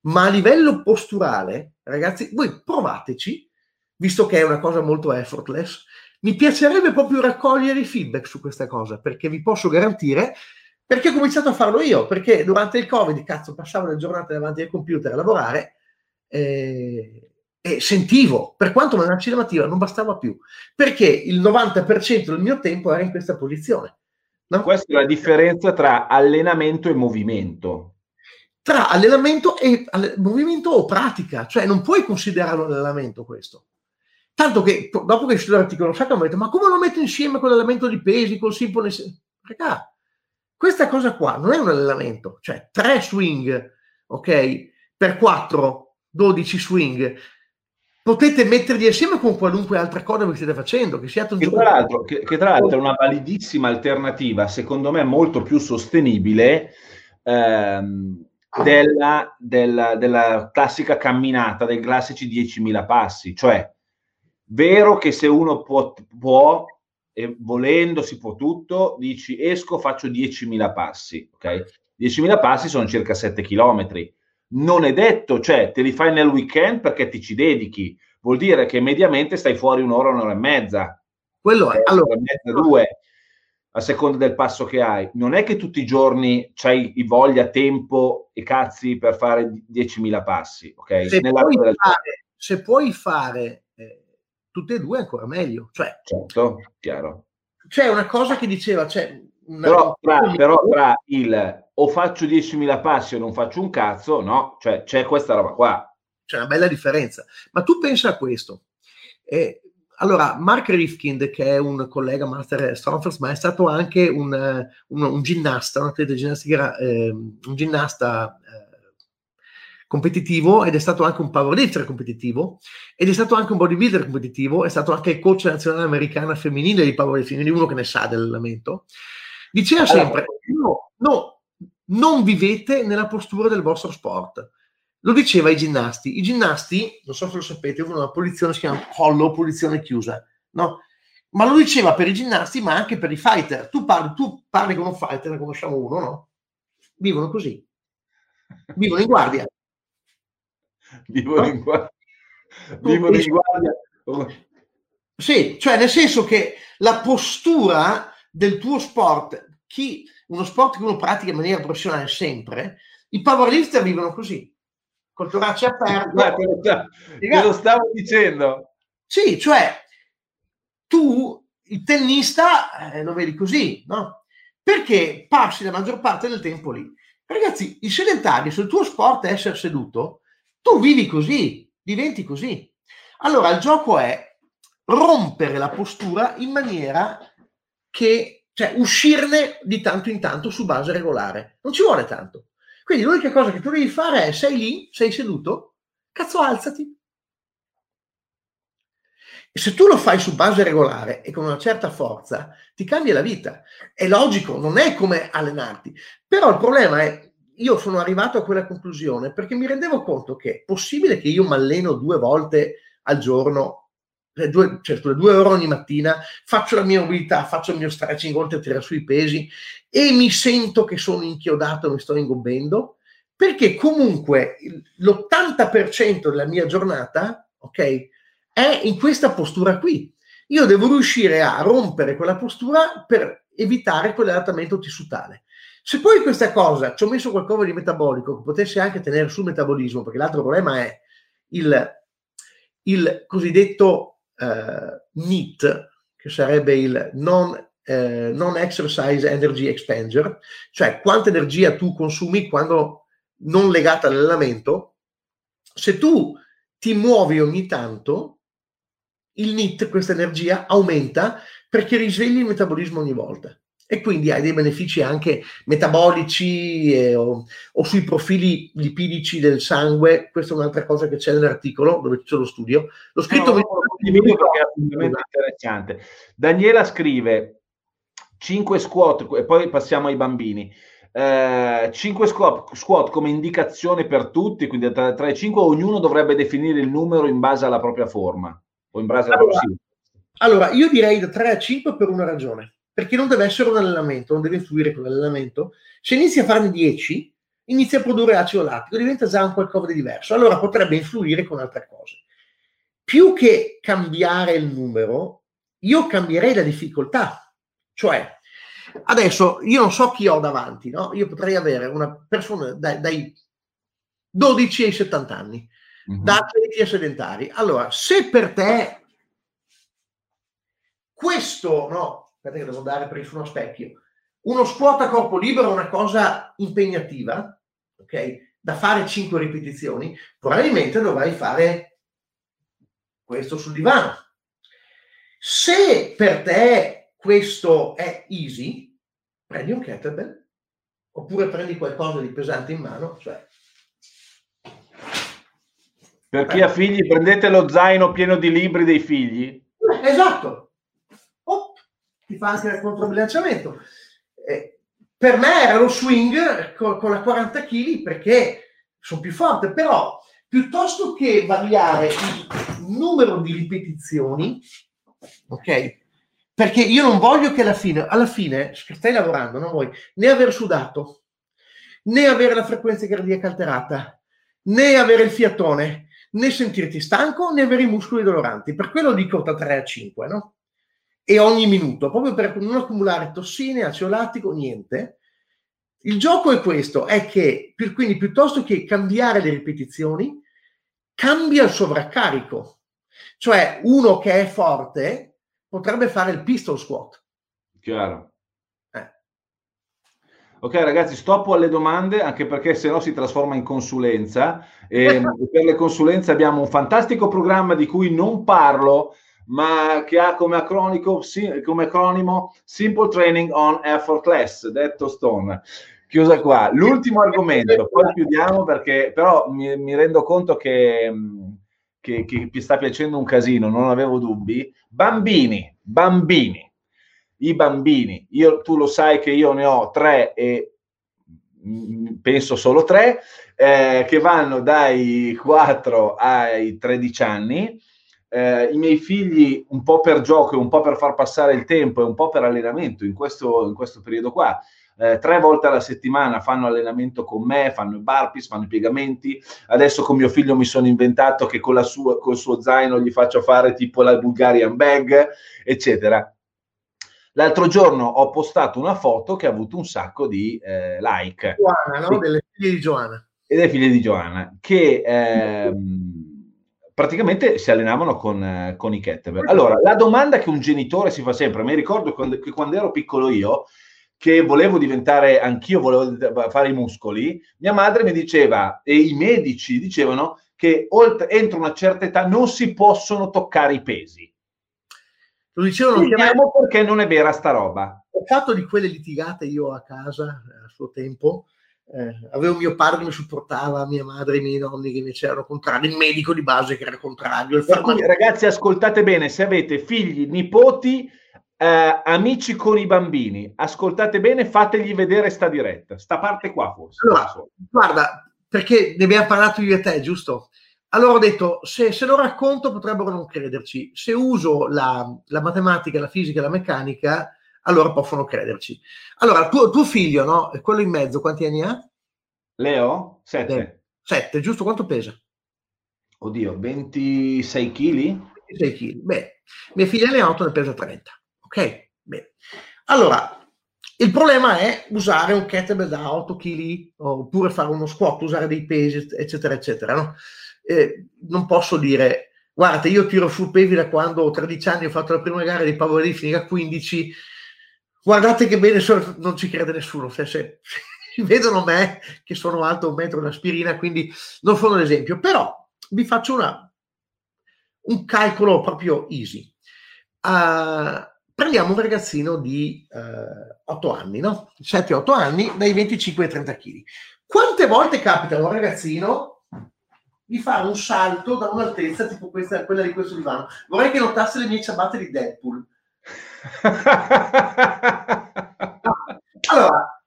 Ma a livello posturale, ragazzi, voi provateci, visto che è una cosa molto effortless, mi piacerebbe proprio raccogliere i feedback su questa cosa, perché vi posso garantire, perché ho cominciato a farlo io, perché durante il Covid, cazzo, passavo le giornate davanti al computer a lavorare, eh, e sentivo, per quanto non era cinemativa, non bastava più, perché il 90% del mio tempo era in questa posizione. No? Questa è la differenza tra allenamento e movimento. Tra allenamento e all- movimento o pratica, cioè non puoi considerarlo un allenamento questo. Tanto che dopo che ho scritto l'articolo, sai che mi detto, ma come lo metto insieme con l'allenamento di pesi, col simple? Raga, questa cosa qua non è un allenamento, cioè tre swing, ok, per 4, 12 swing, potete metterli assieme con qualunque altra cosa che state facendo, che siate un che tra, l'altro, che, che tra l'altro è una validissima alternativa, secondo me molto più sostenibile ehm, della, della, della, classica camminata, dei classici 10.000 passi. Cioè, vero che se uno può, può e volendo si può tutto, dici esco, faccio 10.000 passi, ok? 10.000 passi sono circa 7 chilometri non è detto, cioè te li fai nel weekend perché ti ci dedichi, vuol dire che mediamente stai fuori un'ora, un'ora e mezza. Quello è, eh, allora, mezza, due, a seconda del passo che hai. Non è che tutti i giorni c'hai voglia, tempo e cazzi per fare 10.000 passi, ok? Se puoi fare, se puoi fare eh, tutte e due ancora meglio. Cioè, certo, chiaro. C'è una cosa che diceva, cioè, una... però, tra, però tra il o faccio 10.000 passi o non faccio un cazzo, no, cioè c'è questa roba qua. C'è una bella differenza. Ma tu pensa a questo. Eh, allora, Mark Rifkind, che è un collega master Strongfirst, ma è stato anche un, un, un ginnasta, un atleta ginnastica, eh, un ginnasta eh, competitivo ed è stato anche un powerlifter competitivo ed è stato anche un bodybuilder competitivo, è stato anche il coach nazionale americana femminile di powerlifting, quindi uno che ne sa dell'allenamento. Diceva sempre, no, no, non vivete nella postura del vostro sport. Lo diceva ai ginnasti. I ginnasti, non so se lo sapete, usano una posizione si chiama collo, posizione chiusa, no? Ma lo diceva per i ginnasti, ma anche per i fighter. Tu parli, tu parli con un fighter, ne conosciamo uno, no? Vivono così. Vivono in guardia. Vivono in guardia. Vivono in guardia. Sì, cioè nel senso che la postura del tuo sport, chi, uno sport che uno pratica in maniera professionale sempre, i powerlifter vivono così, col torace <laughs> aperto. Ma te, lo, te lo stavo dicendo. Sì, cioè tu, il tennista, eh, lo vedi così, no? Perché passi la maggior parte del tempo lì. Ragazzi, il sedentario, se il tuo sport è essere seduto, tu vivi così, diventi così. Allora il gioco è rompere la postura in maniera che, cioè uscirne di tanto in tanto su base regolare. Non ci vuole tanto. Quindi l'unica cosa che tu devi fare è sei lì, sei seduto, cazzo alzati. E se tu lo fai su base regolare e con una certa forza, ti cambia la vita. È logico, non è come allenarti. Però il problema è io sono arrivato a quella conclusione perché mi rendevo conto che è possibile che io mi alleno due volte al giorno, due, certo, due ore ogni mattina, faccio la mia mobilità, faccio il mio stretching oltre a tirare sui pesi e mi sento che sono inchiodato mi sto ingobbendo, perché comunque l'80% della mia giornata, ok, è in questa postura qui. Io devo riuscire a rompere quella postura per evitare quell'adattamento tissutale. Se poi questa cosa ci ho messo qualcosa di metabolico che potesse anche tenere sul metabolismo, perché l'altro problema è il, il cosiddetto eh, NEAT, che sarebbe il non, eh, non exercise energy expenditure, cioè quanta energia tu consumi quando non legata all'allenamento. Se tu ti muovi ogni tanto, il NEAT, questa energia, aumenta perché risvegli il metabolismo ogni volta e quindi hai dei benefici anche metabolici eh, o, o, sui profili lipidici del sangue. Questa è un'altra cosa che c'è nell'articolo dove c'è lo studio. L'ho scritto no, no, perché è assolutamente interessante. Daniela scrive 5 squat e poi passiamo ai bambini. Eh, 5 squat, squat, come indicazione per tutti, quindi tra, tra i 5 ognuno dovrebbe definire il numero in base alla propria forma o in base alla allora, propria allora, io direi da 3 a 5 per una ragione perché non deve essere un allenamento, non deve influire con l'allenamento. Se inizi a farne 10, inizia a produrre acido lattico, diventa già un qualcosa di diverso, allora potrebbe influire con altre cose. Più che cambiare il numero, io cambierei la difficoltà. Cioè, adesso io non so chi ho davanti, no? Io potrei avere una persona dai, dai 12 ai 70 anni, mm-hmm. da atleti a sedentari. Allora, se per te questo, no, aspetta che devo andare per su uno specchio. Uno squat a corpo libero è una cosa impegnativa, ok? Da fare 5 ripetizioni, probabilmente dovrai fare questo sul divano. Se per te questo è easy, prendi un kettlebell oppure prendi qualcosa di pesante in mano, cioè per chi ha figli, prendete lo zaino pieno di libri dei figli. Esatto, ti fa anche il controbilanciamento. Eh, per me era lo swing con, con la 40 kg perché sono più forte, però piuttosto che variare numero di ripetizioni, ok? Perché io non voglio che alla fine, alla fine, stai lavorando, non vuoi né aver sudato, né avere la frequenza cardiaca alterata, né avere il fiatone, né sentirti stanco, né avere i muscoli doloranti. Per quello dico da 3 a 5, no? e ogni minuto, proprio per non accumulare tossine, acido lattico, niente. Il gioco è questo, è che quindi piuttosto che cambiare le ripetizioni, cambia il sovraccarico. Cioè uno che è forte potrebbe fare il pistol squat. Chiaro. Eh. Ok ragazzi, stoppo alle domande anche perché se no si trasforma in consulenza e <laughs> per le consulenze abbiamo un fantastico programma di cui non parlo ma che ha come, come acronimo Simple Training on Effortless, detto Stone. Chiusa qua. L'ultimo argomento, poi chiudiamo perché però mi, mi rendo conto che, che, che ti sta piacendo un casino, non avevo dubbi. Bambini, bambini, i bambini, io, tu lo sai che io ne ho tre e penso solo tre, eh, che vanno dai 4 ai 13 anni. Eh, I miei figli, un po' per gioco un po' per far passare il tempo e un po' per allenamento in questo, in questo periodo qua, eh, tre volte alla settimana fanno allenamento con me, fanno i burpees, fanno i piegamenti. Adesso con mio figlio mi sono inventato che con, la sua, con il suo zaino gli faccio fare tipo la Bulgarian bag, eccetera. L'altro giorno ho postato una foto che ha avuto un sacco di eh, like. Giovanna, no? Delle figlie di Giovanna. E delle figlie di Giovanna, che ehm, praticamente si allenavano con, eh, con i kettlebell. Allora, la domanda che un genitore si fa sempre, mi ricordo quando, che quando ero piccolo io, che volevo diventare, anch'io volevo fare i muscoli, mia madre mi diceva, e i medici dicevano, che oltre, entro una certa età non si possono toccare i pesi. Lo dicevano Vediamo perché non è vera sta roba. Ho fatto di quelle litigate io a casa a suo tempo. Eh, avevo mio padre che mi supportava, mia madre e i miei nonni che invece erano contrari, il medico di base che era contrario. Il farmac- ragazzi, ascoltate bene, se avete figli, nipoti, eh, amici con i bambini, ascoltate bene, fategli vedere sta diretta, sta parte qua forse. Allora, guarda, perché ne abbiamo parlato io e te, giusto? Allora ho detto, se, se lo racconto potrebbero non crederci, se uso la, la, matematica, la fisica, la meccanica, allora possono crederci. Allora, tuo, tuo figlio, no? Quello in mezzo, quanti anni ha? Leo? Sette. Sette, giusto? Quanto pesa? Oddio, 26 kg? 26 kg. Beh, mia figlia ne ha 8, ne pesa 30. Ok? Bene. Allora, il problema è usare un kettlebell da 8 kg oppure fare uno squat, usare dei pesi, eccetera, eccetera. No? Eh, non posso dire, guarda, io tiro sul pesi da quando ho 13 anni, ho fatto la prima gara di powerlifting a 15, guardate che bene, non ci crede nessuno. Se, se, <laughs> vedono me che sono alto un metro d'aspirina, quindi non sono l'esempio. Però vi faccio una, un calcolo proprio easy. Uh, prendiamo un ragazzino di eh, 8 anni, no? 7-8 anni, dai 25 ai 30 kg. Quante volte capita a un ragazzino di fare un salto da un'altezza tipo questa, quella di questo divano? Vorrei che notasse le mie ciabatte di Deadpool. Allora,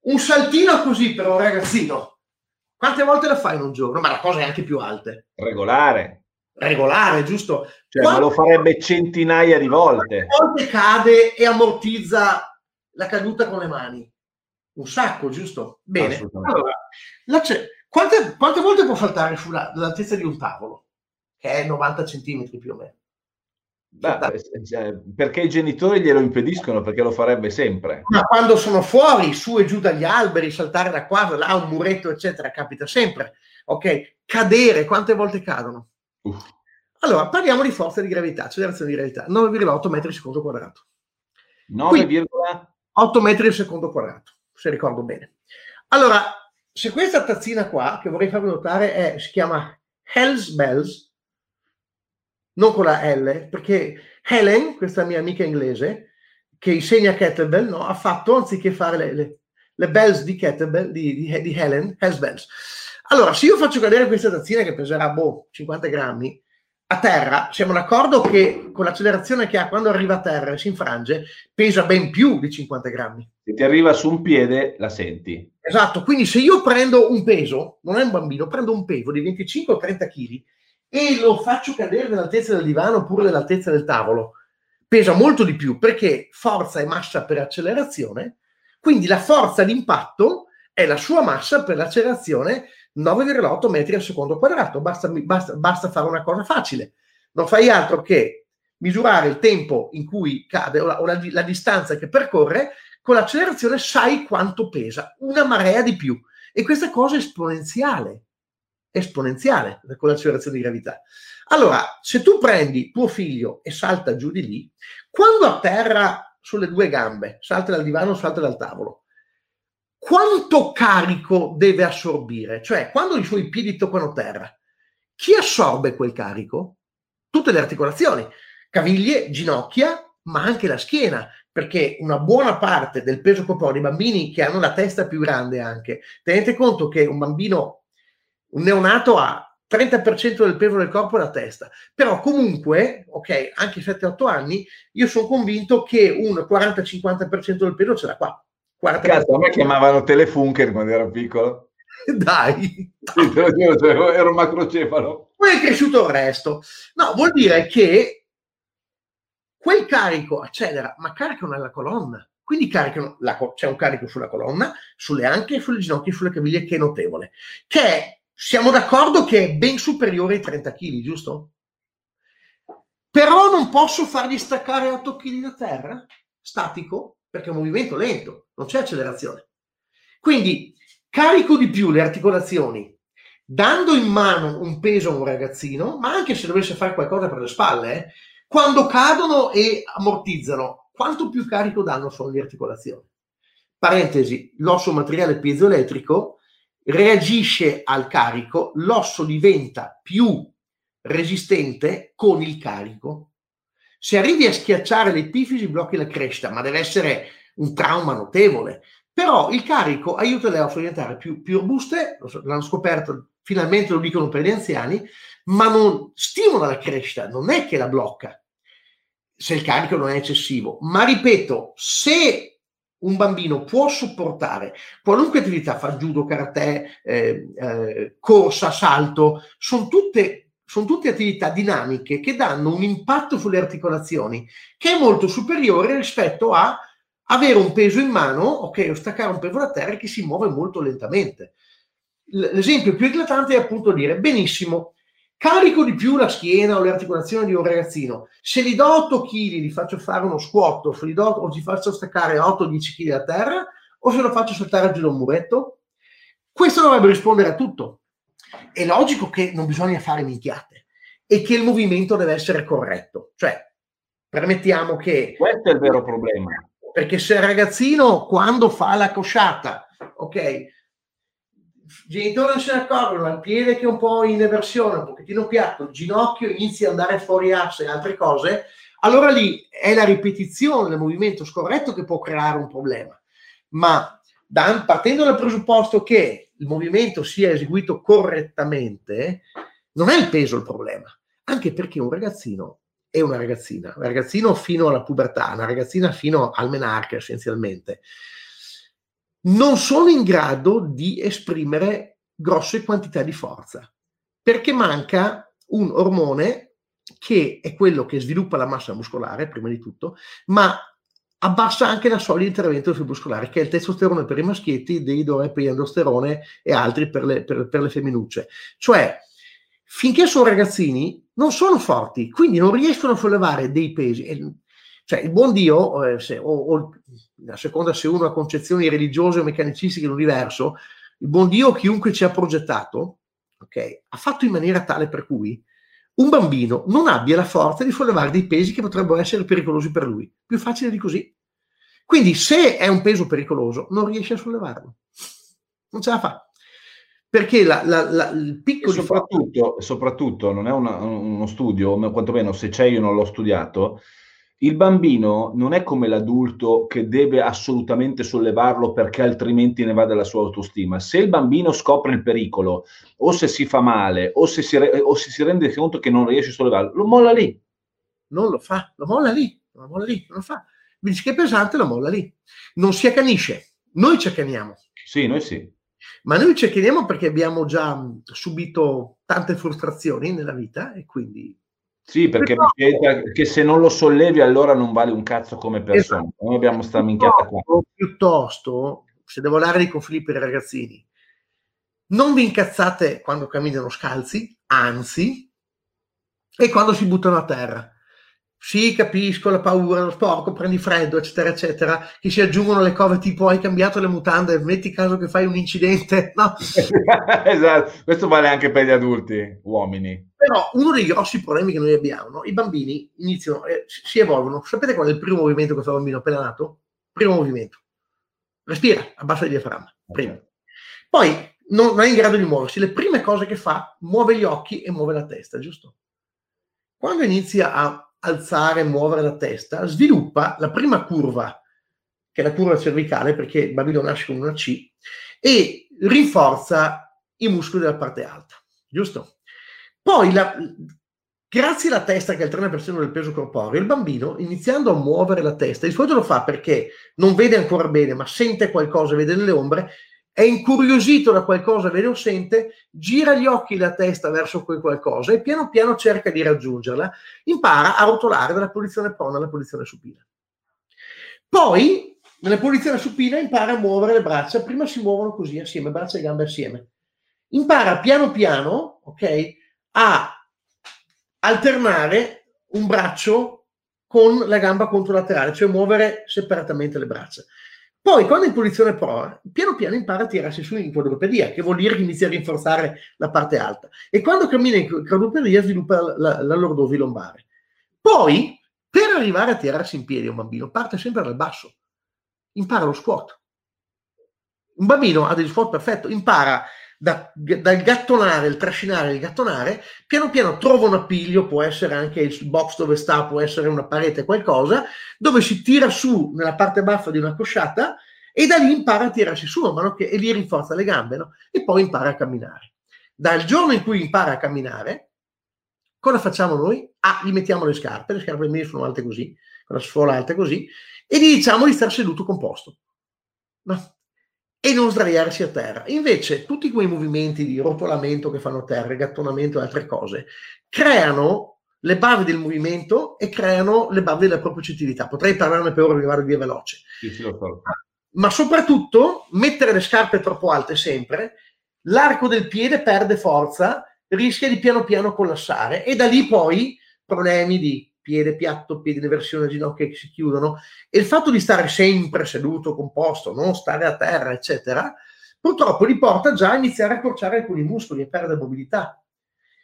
un saltino così per un ragazzino, quante volte la fai in un giorno? Ma la cosa è anche più alta. Regolare regolare, giusto? Cioè, ma lo farebbe centinaia di volte. volte cade e ammortizza la caduta con le mani? Un sacco, giusto? Bene. Allora, quante, quante, volte può saltare sull'altezza di un tavolo? Che è 90 centimetri più o meno. Beh, cioè, perché i genitori glielo impediscono, perché lo farebbe sempre. Ma quando sono fuori, su e giù dagli alberi, saltare da qua, là, un muretto, eccetera, capita sempre. Ok? Cadere, quante volte cadono? Allora, parliamo di forza di gravità, accelerazione di gravità, 9,8 metri al secondo quadrato. 9,8 metri al secondo quadrato, se ricordo bene. Allora, se questa tazzina qua, che vorrei farvi notare, è, si chiama Hell's Bells, non con la L, perché Helen, questa mia amica inglese, che insegna kettlebell, no, ha fatto, anziché fare le, le, le bells di kettlebell, di, di, di Helen, Hell's Bells, allora, se io faccio cadere questa tazzina che peserà boh, 50 grammi a terra, siamo d'accordo che con l'accelerazione che ha quando arriva a terra e si infrange, pesa ben più di 50 grammi. Se ti arriva su un piede, la senti. Esatto, quindi se io prendo un peso, non è un bambino, prendo un peso di 25 o 30 kg e lo faccio cadere nell'altezza del divano oppure nell'altezza del tavolo, pesa molto di più perché forza e massa per accelerazione, quindi la forza d'impatto è la sua massa per l'accelerazione 9,8 metri al secondo quadrato. Basta, basta, basta, fare una cosa facile. Non fai altro che misurare il tempo in cui cade o, la, o la, la distanza che percorre, con l'accelerazione sai quanto pesa, una marea di più. E questa cosa è esponenziale, esponenziale con l'accelerazione di gravità. Allora, se tu prendi tuo figlio e salta giù di lì, quando atterra sulle due gambe, salta dal divano, salta dal tavolo, quanto carico deve assorbire? Cioè, quando i suoi piedi toccano terra, chi assorbe quel carico? Tutte le articolazioni, caviglie, ginocchia, ma anche la schiena, perché una buona parte del peso corporeo dei bambini che hanno la testa più grande anche, tenete conto che un bambino, un neonato ha 30% del peso del corpo è la testa, però comunque, ok, anche 7-8 anni, io sono convinto che un 40-50% del peso ce l'ha qua. 40%. Cazzo, a me chiamavano telefunker quando ero piccolo. <laughs> Dai. Sì, te lo dico, cioè, ero macrocefalo. Poi è cresciuto il resto. No, vuol dire che quel carico accelera, ma carica nella colonna. Quindi caricano la, c'è un carico sulla colonna, sulle anche, sulle ginocchia e sulle caviglie che è notevole. Che è, siamo d'accordo che è ben superiore ai 30 kg, giusto? Però non posso fargli staccare 8 kg da terra, statico, perché è un movimento lento, non c'è accelerazione. Quindi carico di più le articolazioni dando in mano un peso a un ragazzino, ma anche se dovesse fare qualcosa per le spalle, eh, quando cadono e ammortizzano, quanto più carico danno sulle articolazioni? Parentesi, l'osso materiale piezoelettrico reagisce al carico, l'osso diventa più resistente con il carico. Se arrivi a schiacciare l'epifisi blocchi la crescita, ma deve essere un trauma notevole. Però il carico aiuta le ossa a diventare più, più robuste, l'hanno scoperto, finalmente lo dicono per gli anziani, ma non stimola la crescita, non è che la blocca se il carico non è eccessivo. Ma ripeto, se un bambino può sopportare qualunque attività, fa judo, karate, eh, eh, corsa, salto, sono tutte, sono tutte attività dinamiche che danno un impatto sulle articolazioni che è molto superiore rispetto a avere un peso in mano, ok, o staccare un peso da terra che si muove molto lentamente. L'esempio più eclatante è appunto dire, benissimo, carico di più la schiena o le articolazioni di un ragazzino. Se gli do 8 kg, gli faccio fare uno squat, o, gli do, o gli faccio staccare 8-10 kg da terra, o se lo faccio saltare giù da un muretto? Questo dovrebbe rispondere a tutto. È logico che non bisogna fare minchiate e che il movimento deve essere corretto. Cioè, permettiamo che... Questo è il vero problema. Perché se il ragazzino, quando fa la cosciata, ok, genitore non se ne accorgono, il piede che è un po' in eversione, un pochettino piatto, il ginocchio inizia ad andare fuori asse e altre cose, allora lì è la ripetizione del movimento scorretto che può creare un problema. Ma da, partendo dal presupposto che il movimento sia eseguito correttamente, non è il peso il problema, anche perché un ragazzino è una ragazzina, un ragazzino fino alla pubertà, una ragazzina fino al menarca essenzialmente non sono in grado di esprimere grosse quantità di forza, perché manca un ormone che è quello che sviluppa la massa muscolare, prima di tutto, ma abbassa anche la soglia di intervento muscolare, che è il testosterone per i maschietti, dei per l'androsterone e altri per le, per, per le femminucce. Cioè, finché sono ragazzini, non sono forti, quindi non riescono a sollevare dei pesi. Cioè, il buon Dio, eh, se, o, o, a seconda se uno ha concezioni religiose o meccanicistiche dell'universo, il buon Dio, chiunque ci ha progettato, okay, ha fatto in maniera tale per cui un bambino non abbia la forza di sollevare dei pesi che potrebbero essere pericolosi per lui. Più facile di così. Quindi, se è un peso pericoloso, non riesce a sollevarlo. Non ce la fa. Perché la, la, la, il picco soprattutto, di... soprattutto non è una, uno studio, quantomeno se c'è io non l'ho studiato, il bambino non è come l'adulto che deve assolutamente sollevarlo perché altrimenti ne va della sua autostima. Se il bambino scopre il pericolo, o se si fa male, o se si, re- o se si rende conto che non riesce a sollevarlo, lo molla lì. Non lo fa, lo molla lì, lo molla lì, non lo fa. Mi dice che è pesante, lo molla lì. Non si accanisce. Noi ci accaniamo. Sì, noi sì. Ma noi ci accaniamo perché abbiamo già subito tante frustrazioni nella vita e quindi sì, perché Però, che se non lo sollevi allora non vale un cazzo come persona. Esatto. Noi abbiamo sta minchiata qua. Piuttosto, se devo dare dei confini per i ragazzini, non vi incazzate quando camminano scalzi, anzi, e quando si buttano a terra. Sì, capisco la paura, lo sporco, prendi freddo, eccetera, eccetera, che si aggiungono le cose tipo hai cambiato le mutande, metti caso che fai un incidente, no? <laughs> esatto, questo vale anche per gli adulti, uomini. Però uno dei grossi problemi che noi abbiamo, no? i bambini iniziano, eh, si evolvono. Sapete qual è il primo movimento che fa il bambino appena nato? Primo movimento. Respira, abbassa il diaframma. Prima. Okay. Poi non, non è in grado di muoversi. Le prime cose che fa, muove gli occhi e muove la testa, giusto? Quando inizia a alzare, muovere la testa, sviluppa la prima curva, che è la curva cervicale, perché il bambino nasce con una C, e rinforza i muscoli della parte alta, giusto? Poi, la, grazie alla testa che è il 30% del peso corporeo, il bambino, iniziando a muovere la testa, di solito lo fa perché non vede ancora bene, ma sente qualcosa, vede nelle ombre, è incuriosito da qualcosa, vede o sente, gira gli occhi e la testa verso quel qualcosa e piano piano cerca di raggiungerla, impara a rotolare dalla posizione prona alla posizione supina. Poi, nella posizione supina, impara a muovere le braccia, prima si muovono così assieme, braccia e gambe assieme. Impara piano piano, ok, a alternare un braccio con la gamba controlaterale, cioè muovere separatamente le braccia. Poi, quando in posizione prova, piano piano impara a tirarsi su in quadrupedia, che vuol dire che inizia a rinforzare la parte alta. E quando cammina in quadrupedia sviluppa la, la, la lordosi lombare. Poi, per arrivare a tirarsi in piedi un bambino, parte sempre dal basso. Impara lo squat. Un bambino ha degli squat perfetto, impara da, dal gattonare, il trascinare, il gattonare, piano piano trova un appiglio, può essere anche il box dove sta, può essere una parete, qualcosa, dove si tira su nella parte bassa di una cosciata e da lì impara a tirarsi su man mano che e lì rinforza le gambe no? e poi impara a camminare. Dal giorno in cui impara a camminare, cosa facciamo noi? Ah, gli mettiamo le scarpe, le scarpe mie sono alte così, con la suola alta così, e gli diciamo di stare seduto composto. No? E non sdraiarsi a terra. Invece tutti quei movimenti di rotolamento che fanno a terra, gattonamento e altre cose, creano le basi del movimento e creano le basi della propriocettività. Potrei parlarne per ora, mi vado via veloce. Sì, sì, Ma soprattutto mettere le scarpe troppo alte sempre, l'arco del piede perde forza, rischia di piano piano collassare e da lì poi problemi di piede piatto, piedi in versione ginocchia che si chiudono, e il fatto di stare sempre seduto, composto, non stare a terra, eccetera, purtroppo li porta già a iniziare a accorciare alcuni muscoli e perdere mobilità.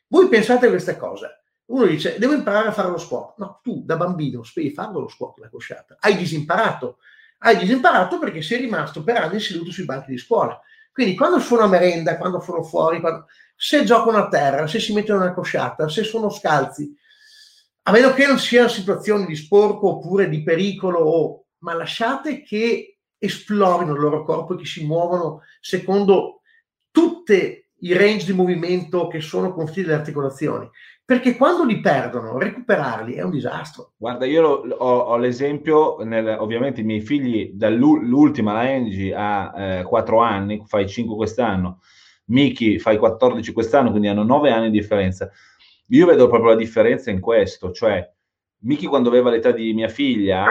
Voi pensate a queste cose. Uno dice, devo imparare a fare lo squat. No, tu da bambino devi farlo lo squat, la cosciata. Hai disimparato. Hai disimparato perché sei rimasto per anni seduto sui banchi di scuola. Quindi quando sono a merenda, quando sono fuori, quando... se giocano a terra, se si mettono una cosciata, se sono scalzi, a meno che non siano situazioni di sporco oppure di pericolo, ma lasciate che esplorino il loro corpo e che si muovono secondo tutti i range di movimento che sono confini delle articolazioni. Perché quando li perdono, recuperarli è un disastro. Guarda, io ho, ho l'esempio, nel, ovviamente i miei figli, dall'ultima, la Angie, ha eh, 4 anni, fai 5 quest'anno, Miki fai 14 quest'anno, quindi hanno 9 anni di differenza io vedo proprio la differenza in questo, cioè Miki quando aveva l'età di mia figlia,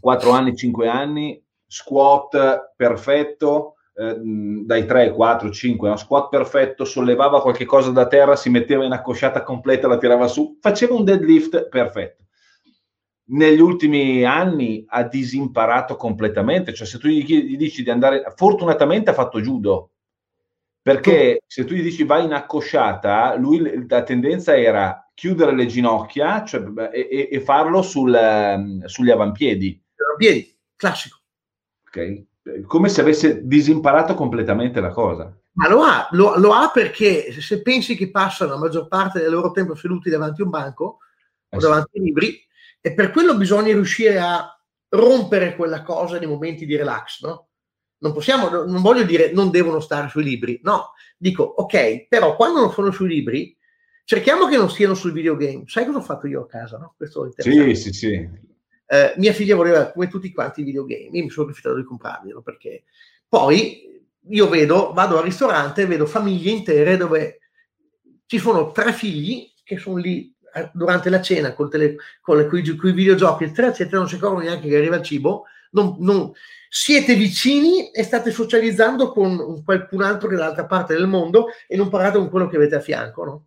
4 anni, 5 anni, squat perfetto, eh, dai 3, 4, 5, no? squat perfetto, sollevava qualche cosa da terra, si metteva in accosciata completa, la tirava su, faceva un deadlift perfetto. Negli ultimi anni ha disimparato completamente, cioè se tu gli, gli dici di andare, fortunatamente ha fatto judo, perché se tu gli dici vai in accosciata, lui la tendenza era chiudere le ginocchia cioè, e, e, farlo sul, um, sugli avampiedi. Avampiedi, classico. Ok, come se avesse disimparato completamente la cosa. Ma lo ha, lo, lo ha perché se pensi che passano la maggior parte del loro tempo seduti davanti a un banco eh o davanti ai libri, e per quello bisogna riuscire a rompere quella cosa nei momenti di relax, no? Non possiamo, non voglio dire non devono stare sui libri, no, dico ok, però quando non sono sui libri, cerchiamo che non stiano sul videogame. Sai cosa ho fatto io a casa? No? Questo è sì, sì, sì. Eh, mia figlia voleva, come tutti quanti, i videogame. Io mi sono rifiutato di comprarglielo perché poi io vedo, vado al ristorante e vedo famiglie intere dove ci sono tre figli che sono lì eh, durante la cena con, tele, con, le, con i videogiochi, eccetera, eccetera, non si accorgono neanche che arriva il cibo. Non, non, siete vicini e state socializzando con qualcun altro che è dall'altra parte del mondo e non parlate con quello che avete a fianco, no?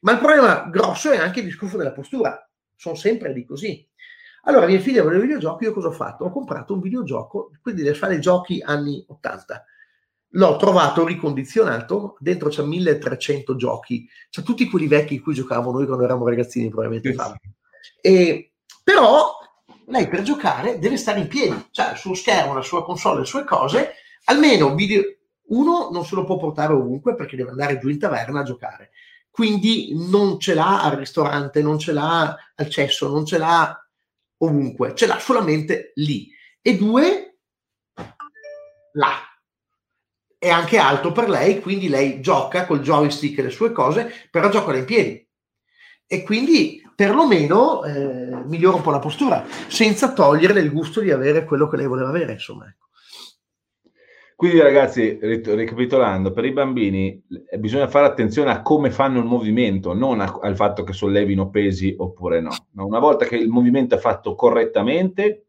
Ma il problema grosso è anche il discorso della postura. Sono sempre di così. Allora, mia figlia voleva i videogiochi, io cosa ho fatto? Ho comprato un videogioco, quindi deve fare giochi anni 80. L'ho trovato ricondizionato, dentro c'è 1300 giochi, c'è tutti quelli vecchi in cui giocavamo noi quando eravamo ragazzini, probabilmente. E, però lei per giocare deve stare in piedi, cioè sullo schermo, la sua console, le sue cose, almeno video, uno non se lo può portare ovunque perché deve andare giù in taverna a giocare. quindi non ce l'ha al ristorante, non ce l'ha al cesso, non ce l'ha ovunque, ce l'ha solamente lì. E due, là. È anche alto per lei, quindi lei gioca col joystick e le sue cose, però gioca in piedi. E quindi perlomeno eh, migliora un po' la postura, senza toglierle il gusto di avere quello che lei voleva avere, insomma. Ecco. Quindi ragazzi, ricapitolando, per i bambini eh, bisogna fare attenzione a come fanno il movimento, non a, al fatto che sollevino pesi oppure no. Una volta che il movimento è fatto correttamente,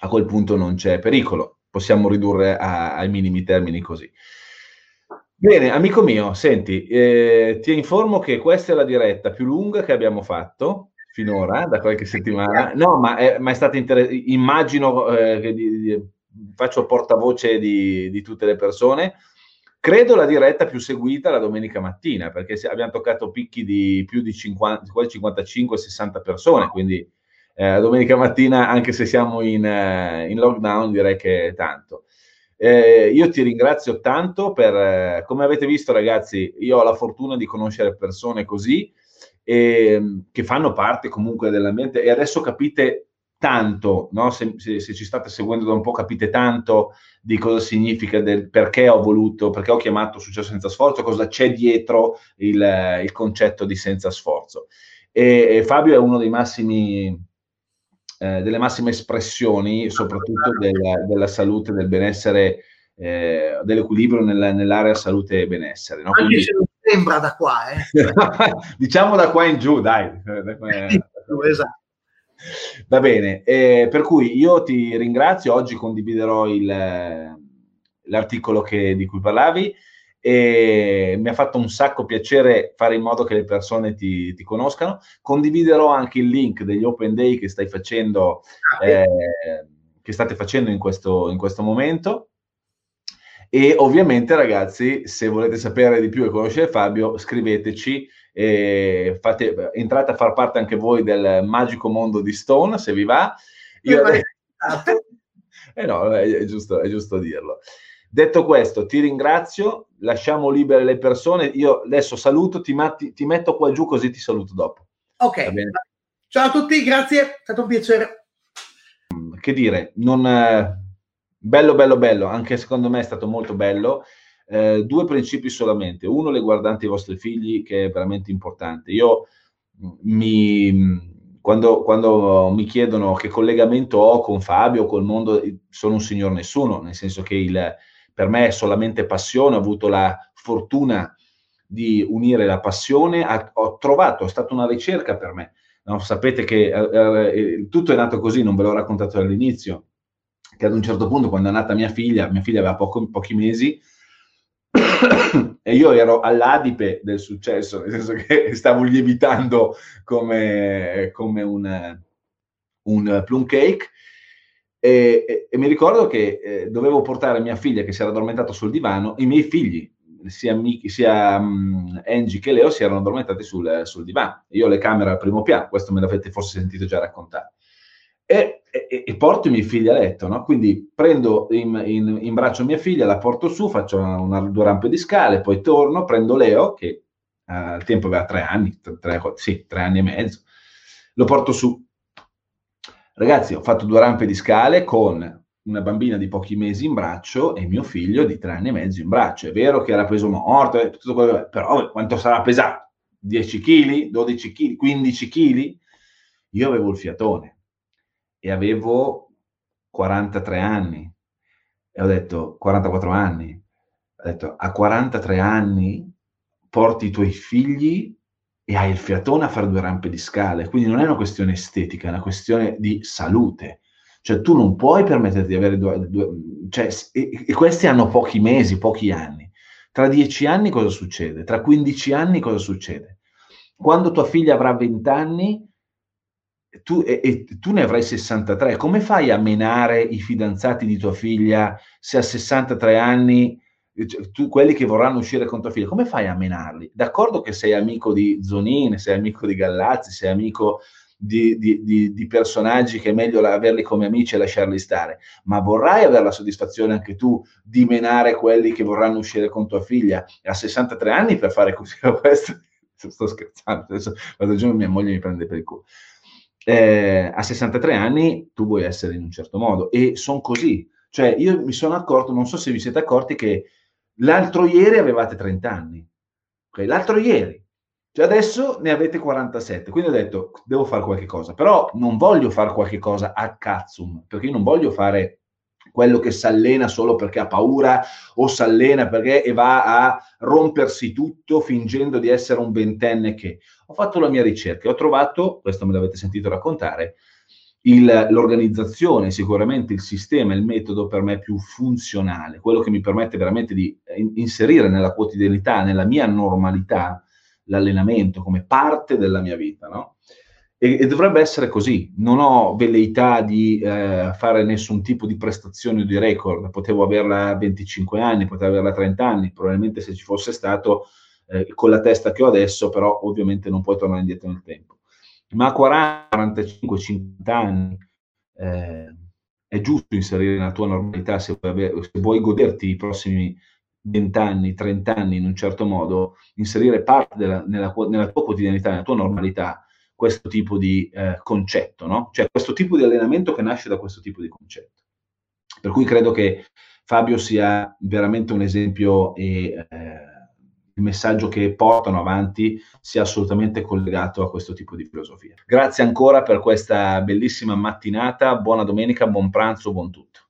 a quel punto non c'è pericolo, possiamo ridurre a, ai minimi termini così. Bene, amico mio, senti, eh, ti informo che questa è la diretta più lunga che abbiamo fatto finora, da qualche settimana. No, ma è, ma è stata interessante. Immagino eh, che di, di, faccio portavoce di, di, tutte le persone. Credo la diretta più seguita la domenica mattina, perché abbiamo toccato picchi di più di 50, 55-60 persone, quindi eh, domenica mattina, anche se siamo in, eh, in lockdown, direi che è tanto. Eh, io ti ringrazio tanto per, eh, come avete visto ragazzi, io ho la fortuna di conoscere persone così, eh, che fanno parte comunque dell'ambiente e adesso capite tanto, no? se, se, se, ci state seguendo da un po' capite tanto di cosa significa, del perché ho voluto, perché ho chiamato successo senza sforzo, cosa c'è dietro il, il concetto di senza sforzo. E, e Fabio è uno dei massimi eh, delle massime espressioni, soprattutto del, della salute, del benessere, eh, dell'equilibrio nel, nell'area salute e benessere. No? Quindi, Anche se non sembra da qua, eh. <laughs> diciamo da qua in giù, dai. esatto. Va bene, eh, per cui io ti ringrazio, oggi condividerò il, l'articolo che, di cui parlavi e mi ha fatto un sacco piacere fare in modo che le persone ti, ti conoscano. Condividerò anche il link degli Open Day che stai facendo, eh, che state facendo in questo, in questo momento. E ovviamente, ragazzi, se volete sapere di più e conoscere Fabio, scriveteci e fate, entrate a far parte anche voi del magico mondo di Stone, se vi va. Io <laughs> eh no, è, giusto, è giusto dirlo. Detto questo, ti ringrazio, lasciamo libere le persone. Io adesso saluto, ti, matti, ti metto qua giù così ti saluto dopo. Ok. Ciao a tutti, grazie, è stato un piacere. Che dire, non, eh, bello, bello, bello, anche secondo me è stato molto bello. Eh, due principi solamente. Uno riguardante i vostri figli, che è veramente importante. Io mm, mi quando, quando, mi chiedono che collegamento ho con Fabio, col mondo, sono un signor nessuno, nel senso che il, per me è solamente passione, ho avuto la fortuna di unire la passione, ho trovato, è stata una ricerca per me. No, sapete che eh, eh, tutto è nato così, non ve l'ho raccontato all'inizio, che ad un certo punto quando è nata mia figlia, mia figlia aveva poco, pochi mesi, <coughs> e io ero all'adipe del successo, nel senso che <laughs> stavo lievitando come, come un, un plum cake e, e, e mi ricordo che eh, dovevo portare mia figlia che si era addormentata sul divano, i miei figli, sia, Miki, sia um, Angie che Leo, si erano addormentati sul, sul, divano. Io le camere al primo piano, questo me l'avete forse sentito già raccontare. E, e porto i miei figli a letto, no? quindi prendo in, in, in, braccio mia figlia, la porto su, faccio una, una, due rampe di scale, poi torno, prendo Leo, che uh, al tempo aveva tre anni, tre, sì, tre anni e mezzo, lo porto su, Ragazzi, ho fatto due rampe di scale con una bambina di pochi mesi in braccio e mio figlio di tre anni e mezzo in braccio. È vero che era peso morto, quello, però quanto sarà pesato? 10 kg, 12 kg, 15 kg? Io avevo il fiatone e avevo 43 anni e ho detto 44 anni. Ho detto a 43 anni porti i tuoi figli e hai il fiatone a fare due rampe di scale. Quindi non è una questione estetica, è una questione di salute. Cioè tu non puoi permetterti di avere due... due cioè, e, e, questi hanno pochi mesi, pochi anni. Tra dieci anni cosa succede? Tra 15 anni cosa succede? Quando tua figlia avrà 20 anni tu, e, e, tu ne avrai 63, come fai a menare i fidanzati di tua figlia se a 63 anni tu, quelli che vorranno uscire con tua figlia, come fai a menarli? D'accordo che sei amico di Zonin, sei amico di Gallazzi, sei amico di, di, di, di, personaggi che è meglio averli come amici e lasciarli stare, ma vorrai avere la soddisfazione anche tu di menare quelli che vorranno uscire con tua figlia a 63 anni per fare così <laughs> questo? sto scherzando, adesso vado giù mia moglie mi prende per il culo. Eh, a 63 anni tu vuoi essere in un certo modo e sono così. Cioè io mi sono accorto, non so se vi siete accorti che l'altro ieri avevate 30 anni, okay? l'altro ieri, cioè adesso ne avete 47, quindi ho detto devo fare qualche cosa, però non voglio fare qualche cosa a cazzum, perché io non voglio fare quello che si allena solo perché ha paura o si allena perché e va a rompersi tutto fingendo di essere un ventenne che. Ho fatto la mia ricerca e ho trovato, questo me l'avete sentito raccontare, il, l'organizzazione, sicuramente il sistema, il metodo per me più funzionale, quello che mi permette veramente di inserire nella quotidianità, nella mia normalità, l'allenamento come parte della mia vita, no? E, e, dovrebbe essere così. Non ho velleità di eh, fare nessun tipo di prestazione o di record. Potevo averla a 25 anni, potevo averla a 30 anni. Probabilmente se ci fosse stato eh, con la testa che ho adesso, però ovviamente non puoi tornare indietro nel tempo. Ma a 40, 45, 50 anni eh, è giusto inserire nella tua normalità se vuoi, avere, se vuoi goderti i prossimi 20 anni, 30 anni in un certo modo, inserire parte della, nella, nella tua quotidianità, nella tua normalità questo tipo di eh, concetto, no? Cioè questo tipo di allenamento che nasce da questo tipo di concetto. Per cui credo che Fabio sia veramente un esempio e eh, messaggio che portano avanti sia assolutamente collegato a questo tipo di filosofia. Grazie ancora per questa bellissima mattinata, buona domenica, buon pranzo, buon tutto.